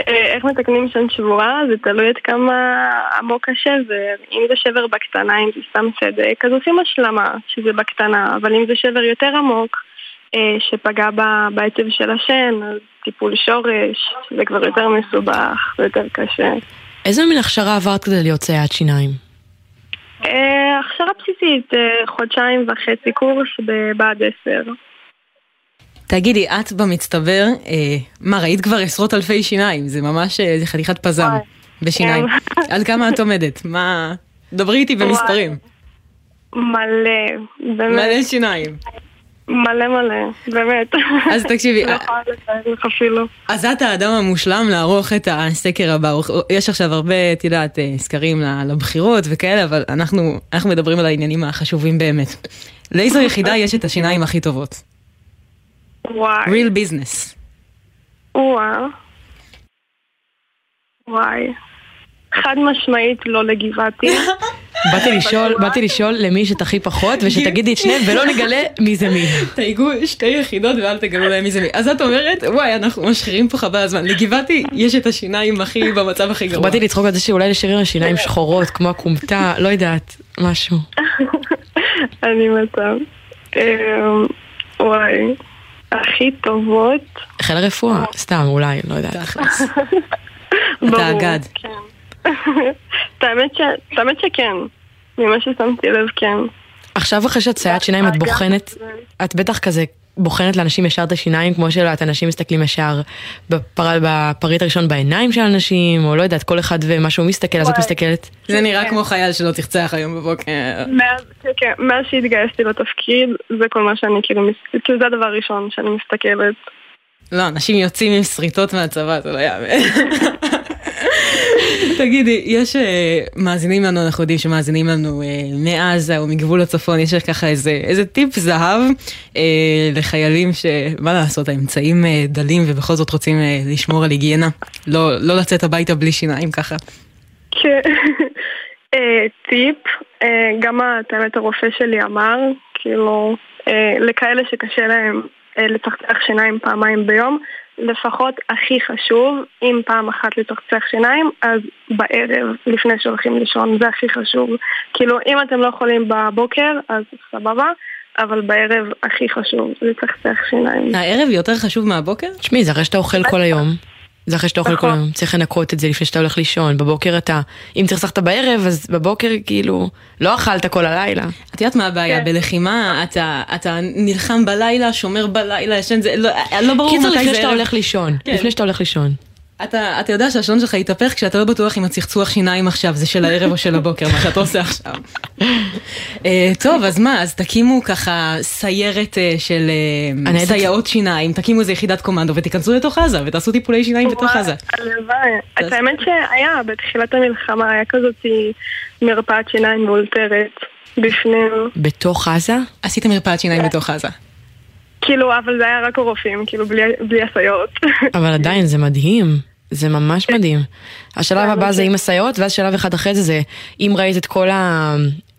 אה, איך מתקנים שן שבורה? זה תלוי עד כמה עמוק השבר. אם זה שבר בקטנה, אם זה סתם סדק, אז עושים השלמה, שזה בקטנה. אבל אם זה שבר יותר עמוק, אה, שפגע בעצב של השן, אז טיפול שורש, זה כבר יותר מסובך ויותר קשה. איזה מין הכשרה עברת כדי להיות סייעת שיניים? אה, הכשרה בסיסית, חודשיים וחצי קורס בבה"ד 10. תגידי, את במצטבר, אה, מה, ראית כבר עשרות אלפי שיניים, זה ממש אה, זה חתיכת פזם בשיניים. כן. על כמה את עומדת? מה... דברי איתי במספרים. מלא, באמת. מלא שיניים. מלא מלא, באמת. אז תקשיבי, לא יכולה לתאר לך אפילו. אז את האדם המושלם לערוך את הסקר הבא. יש עכשיו הרבה, את יודעת, אה, סקרים לבחירות וכאלה, אבל אנחנו, אנחנו מדברים על העניינים החשובים באמת. לאיזו יחידה יש את השיניים הכי טובות? וואי. real business. וואו. וואי. חד משמעית לא לגבעתי. באתי לשאול, באתי לשאול למי יש את הכי פחות, ושתגידי את שניהם ולא נגלה מי זה מי. תייגו שתי יחידות ואל תגלו להם מי זה מי. אז את אומרת, וואי, אנחנו משחירים פה חבל הזמן. לגבעתי יש את השיניים הכי במצב הכי גרוע. באתי לצחוק על זה שאולי לשירים השיניים שחורות, כמו הכומתה, לא יודעת, משהו. אני מצב. אמ, וואי. הכי טובות. חיל הרפואה, סתם, אולי, לא יודעת. ברור, אגד. כן. האמת שכן. ממה ששמתי לב, כן. עכשיו אחרי שאת סייעת שיניים את בוחנת, את בטח כזה בוחנת לאנשים ישר את השיניים, כמו שלא יודעת, אנשים מסתכלים ישר בפר... בפריט הראשון בעיניים של אנשים, או לא יודעת, כל אחד ומה שהוא מסתכל, אז את. מסתכלת. זה נראה כמו חייל שלא תרצח היום בבוקר. מאז, כן, כן, מאז שהתגייסתי לתפקיד, זה כל מה שאני כאילו, כאילו זה הדבר הראשון שאני מסתכלת. לא, אנשים יוצאים עם שריטות מהצבא, זה לא יאמן. תגידי, יש אה, מאזינים לנו, אנחנו יודעים שמאזינים לנו אה, מעזה או מגבול הצפון, יש לך ככה איזה, איזה טיפ זהב אה, לחיילים שמה לעשות, האמצעים דלים ובכל זאת רוצים לשמור על היגיינה, לא, לא לצאת הביתה בלי שיניים ככה. כן. טיפ, גם את האמת הרופא שלי אמר, כאילו, לכאלה שקשה להם לצחצח שיניים פעמיים ביום, לפחות הכי חשוב, אם פעם אחת לצחצח שיניים, אז בערב, לפני שהולכים לישון, זה הכי חשוב. כאילו, אם אתם לא יכולים בבוקר, אז סבבה, אבל בערב הכי חשוב לצחצח שיניים. הערב יותר חשוב מהבוקר? תשמעי, זה אחרי שאתה אוכל כל היום. זה אחרי שאתה אוכל כל נכון. היום, צריך לנקות את זה לפני שאתה הולך לישון. בבוקר אתה, אם תרצחת בערב, אז בבוקר כאילו, לא אכלת כל הלילה. את יודעת מה הבעיה? בלחימה אתה, אתה נלחם בלילה, שומר בלילה, ישן, זה לא, לא ברור קיצר, מתי לפני זה שאתה. הולך לישון. כן. לפני שאתה הולך לישון. אתה, אתה יודע שהשעון שלך יתהפך כשאתה לא בטוח אם הצחצוח שיניים עכשיו זה של הערב או של הבוקר, מה שאתה עושה עכשיו. אה, טוב, אז מה, אז תקימו ככה סיירת אה, של הניידת- סייעות שיניים, תקימו איזה יחידת קומנדו ותיכנסו לתוך עזה ותעשו טיפולי שיניים בתוך עזה. הלוואי. את האמת שהיה, בתחילת המלחמה היה כזאת מרפאת שיניים מאולתרת בפנים. בתוך עזה? עשיתם מרפאת שיניים בתוך עזה. כאילו, אבל זה היה רק הרופאים, כאילו, בלי, בלי הסייעות. אבל עדיין זה מדהים, זה ממש כן. מדהים. השלב הבא זה עם הסייעות, ואז שלב אחד אחרי זה זה, אם ראית את כל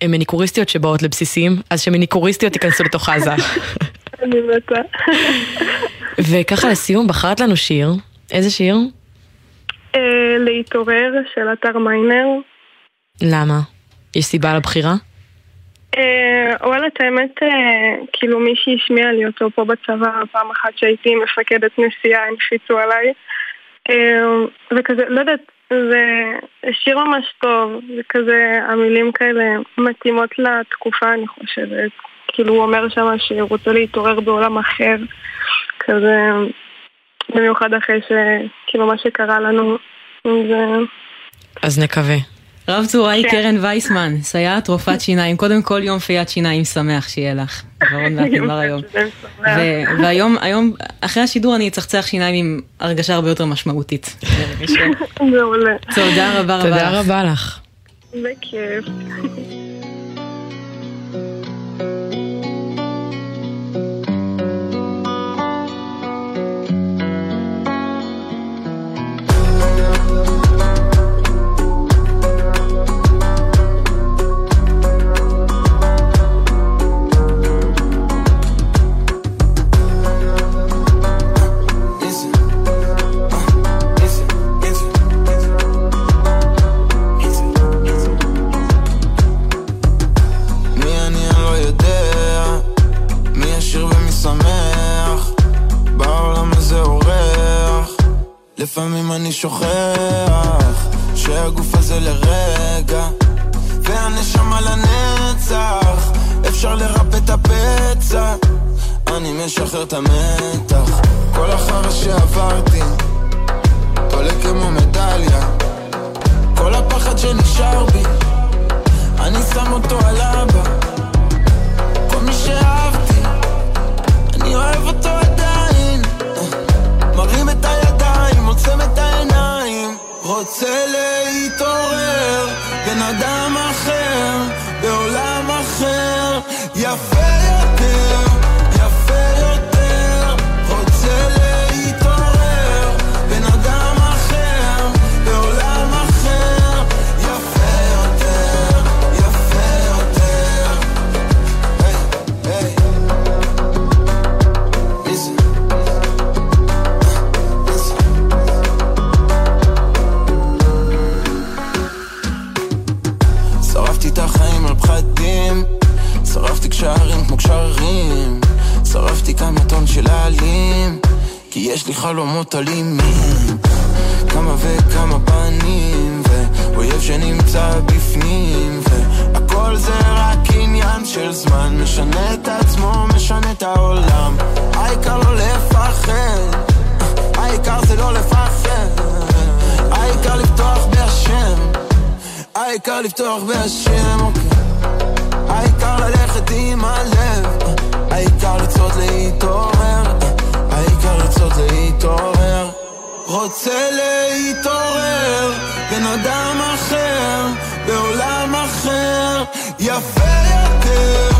המניקוריסטיות שבאות לבסיסים, אז שמניקוריסטיות ייכנסו לתוך עזה. אני מתה. וככה לסיום, בחרת לנו שיר. איזה שיר? אה, להתעורר של אתר מיינר. למה? יש סיבה לבחירה? אה, וואלה, את האמת, אה, כאילו מישהי השמיעה לי אותו פה בצבא פעם אחת שהייתי מפקדת נסיעה, הנחיתו עליי. וכזה, לא יודעת, זה שיר ממש טוב, זה כזה, המילים כאלה מתאימות לתקופה, אני חושבת. כאילו, הוא אומר שם שהוא רוצה להתעורר בעולם אחר, כזה, במיוחד אחרי שכאילו מה שקרה לנו, זה... אז נקווה. רב צוראי כן. קרן וייסמן, סייעת רופאת שיניים, קודם כל יום פיית שיניים שמח שיהיה לך. ורון והקמר היום. והיום, היום, אחרי השידור אני אצחצח שיניים עם הרגשה הרבה יותר משמעותית. מעולה. תודה רבה רבה תודה לך. רבה לך. בכיף. שוכח, שהגוף הזה לרגע, והנשמה לנצח, אפשר לרפא את הפצע, אני משחרר את המתח, כל החרא שעברתי, עולה כמו מדליה, כל הפחד שנשאר בי אני שם אותו על אבא. כל מי שאהבתי אני אוהב אותו עדיין. מרים את הידיים, עוצם את העיניים רוצה להתעורר. בן אדם אחר בעולם אחר. יפה יותר, של העלים כי יש לי חלומות אלימים כמה וכמה פנים ו... אויב שנמצא בפנים והכל זה רק עניין של זמן. משנה את עצמו, משנה את העולם. העיקר לא לפחד העיקר זה לא לפחד. העיקר לפתוח בהשם העיקר לפתוח בהשם, אוקיי. העיקר ללכת עם הלב העיקר לצעוד להתעורר. העיקר לצעוד להתעורר. רוצה להתעורר בן אדם אחר בעולם אחר. יפה יותר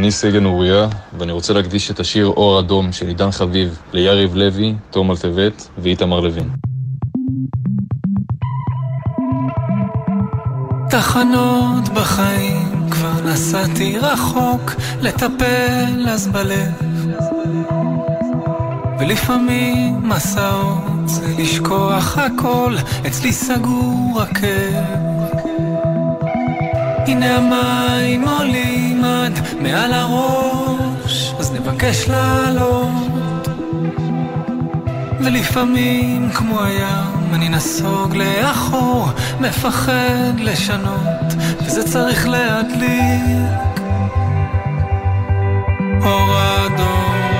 אני סגן אוריה, ואני רוצה להקדיש את השיר אור אדום של עידן חביב ליריב לוי, תום אלטבת ואיתמר לוין. תחנות בחיים, כבר נסעתי רחוק, לטפל אז בלב. ולפעמים מסעות זה לשכוח הכל, אצלי סגור הכאב. הנה המים עולים עד מעל הראש, אז נבקש לעלות. ולפעמים כמו הים אני נסוג לאחור, מפחד לשנות, וזה צריך להדליק אור אדום.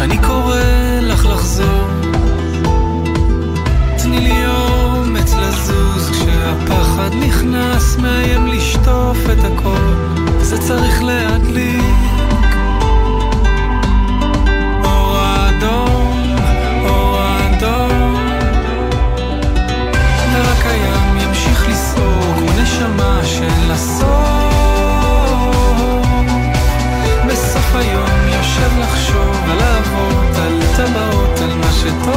ואני קורא לך לחזור. תני לי אומץ לזוז כשהפחד נכנס, מאיים לשטוף את הכל, זה צריך להדליק. נשמה של הסוף. בסוף היום יושב לחשוב אהבות, על טבעות, על מה שטוב.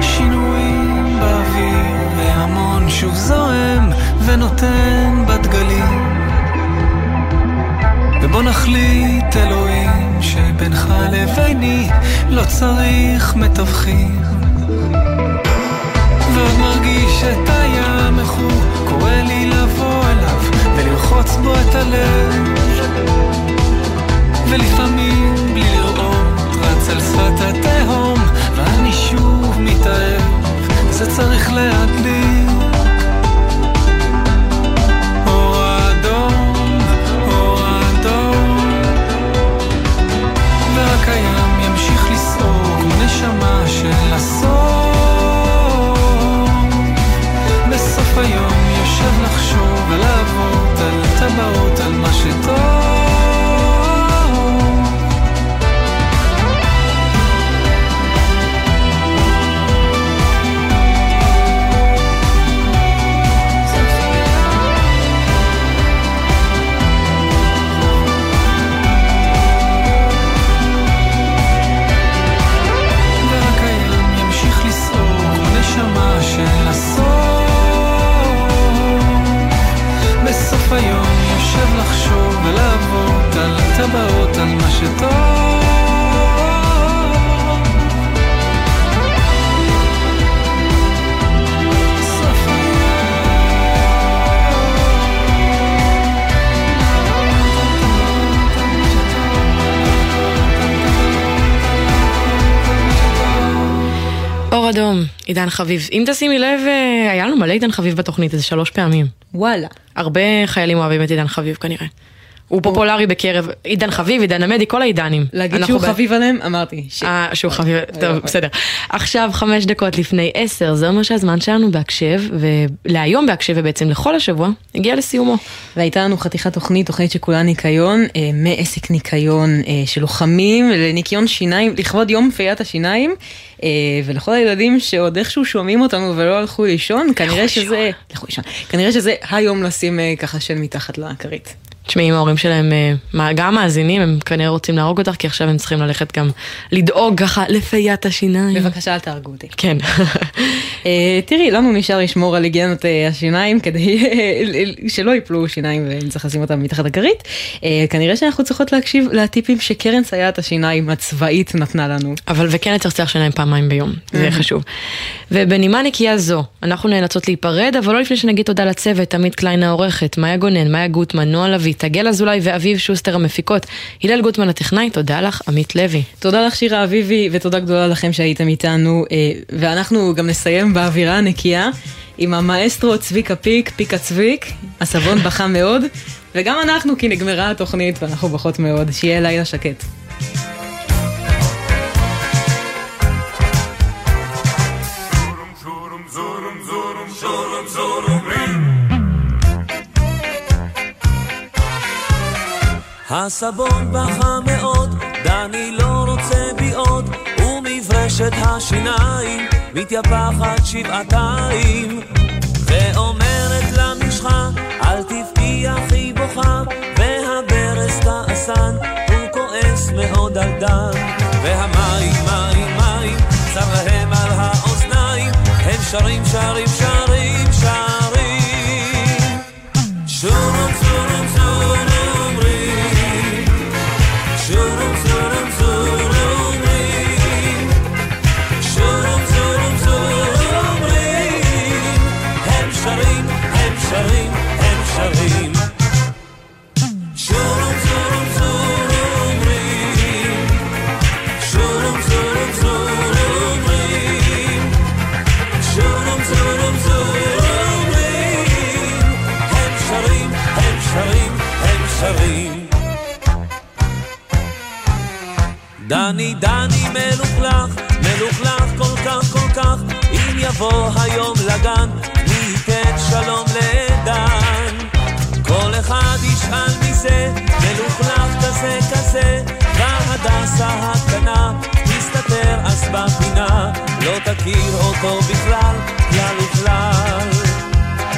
שינויים באוויר, והמון שוב זועם ונותן בדגלים. ובוא נחליט אלוהים שבינך לביני לא צריך מתווכים את הים הוא קורא לי לבוא אליו וללחוץ בו את הלב. ולפעמים בלי לראות רץ על שפת התהום ואני שוב מתאהב זה צריך להדליק עידן חביב. אם תשימי לב, אה, היה לנו מלא עידן חביב בתוכנית, איזה שלוש פעמים. וואלה. הרבה חיילים אוהבים את עידן חביב כנראה. הוא פופולרי בקרב עידן חביב, עידן עמדי, כל העידנים. להגיד שהוא חביב עליהם? אמרתי. אה, שהוא חביב, טוב, אוי. בסדר. עכשיו חמש דקות לפני עשר, זה אומר שהזמן שלנו בהקשב, ולהיום בהקשב ובעצם לכל השבוע, הגיע לסיומו. והייתה לנו חתיכת תוכנית, תוכנית שכולה ניקיון, אה, מעסק ניקיון אה, של לוחמים לניקיון שיניים, לכבוד יום פיית השיניים, אה, ולכל הילדים שעוד איכשהו שומעים אותנו ולא הלכו לישון, כנראה שזה, לכו לישון, כנראה שזה היום לשים אה, ככה שן מתחת לכרית. תשמעי, אם ההורים שלהם, אה, גם מאזינים, הם כנראה רוצים להרוג אותך, כי עכשיו הם צריכים ללכת גם לדאוג ככה לפיית השיניים. בבקשה, אל תהרגו אותי. כן. אה, תראי, לנו נשאר לשמור על היגיינת אה, השיניים כדי שלא ייפלו שיניים ואם צריך לשים אותם מתחת הכרית. אה, כנראה שאנחנו צריכות להקשיב לטיפים שקרן סייעת השיניים הצבאית נתנה לנו. אבל וכן לצחצח שיניים פעמיים ביום, זה. חשוב. ובנימה נקייה זו, אנחנו נאלצות להיפרד, אבל לא לפני שנגיד תודה לצוות, עמית קליין העורכת, מאיה גונן, מאיה גוטמן, נועה לביא, תגל אזולאי ואביב שוסטר המפיקות, הלל גוטמן הטכנאי, תודה לך, עמית לוי. תודה לך שירה אביבי ותודה גדולה לכם שהייתם איתנו אה, ואנחנו גם נסיים באווירה הנקייה עם המאסטרו צביקה פיק, פיקה צביק, הסבון בכה מאוד וגם אנחנו כי נגמרה התוכנית ואנחנו בוכות מאוד, שיהיה לילה שקט. הסבון בכה מאוד, דני לא רוצה בי עוד, ומברשת השיניים מתייפחת שבעתיים. ואומרת למשחה, אל תבכי אחי בוכה, והברז כעסן, הוא כועס מאוד על דן. והמים, מים, מים, צר להם על האוזניים, הם שרים, שרים, שרים. דני, דני מלוכלך, מלוכלך כל כך כל כך, אם יבוא היום לגן, מי ייתן שלום לעדן. כל אחד ישאל מי זה, מלוכלך כזה כזה, והדסה הקטנה, תסתתר אז בפינה, לא תכיר אותו בכלל, כלל וכלל.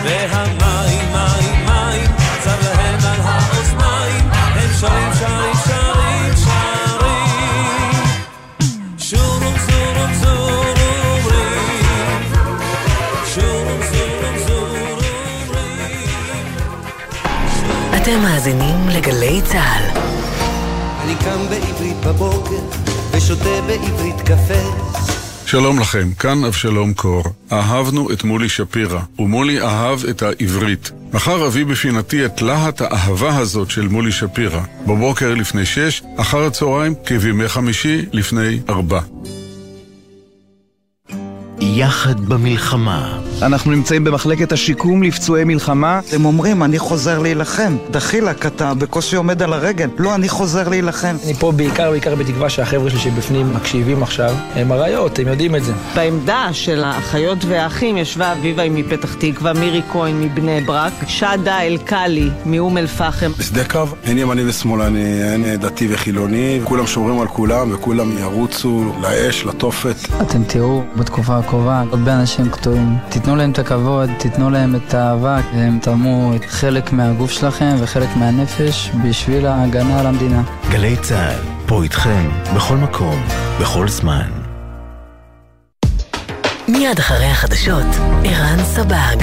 והמים, מים, מים, צר להם על האוזניים, הם שרים, שרים, אתם מאזינים לגלי צה"ל. אני קם בעברית בבוקר ושותה בעברית קפה שלום לכם, כאן אבשלום קור. אהבנו את מולי שפירא, ומולי אהב את העברית. מחר אביא בפינתי את להט האהבה הזאת של מולי שפירא. בבוקר לפני שש, אחר הצהריים כבימי חמישי לפני ארבע. יחד במלחמה. אנחנו נמצאים במחלקת השיקום לפצועי מלחמה. הם אומרים, אני חוזר להילחם. דחילק, אתה בקושי עומד על הרגל. לא, אני חוזר להילחם. אני פה בעיקר, בעיקר בתקווה שהחבר'ה שלי שבפנים מקשיבים עכשיו, הם אריות, הם יודעים את זה. בעמדה של האחיות והאחים ישבה אביבה מפתח תקווה, מירי כהן מבני ברק, שדה אלקלי מאום אל-פחם. בשדה קרב אין ימני ושמאלני, אין דתי וחילוני, כולם שומרים על כולם וכולם ירוצו לאש, לתופת. אתם תראו בתקופה הקרובה הרבה אנשים קטועים. תיתנו להם את הכבוד, תיתנו להם את האהבה, הם תרמו חלק מהגוף שלכם וחלק מהנפש בשביל ההגנה על המדינה. גלי צה"ל, פה איתכם, בכל מקום, בכל זמן. מיד אחרי החדשות, ערן סבג.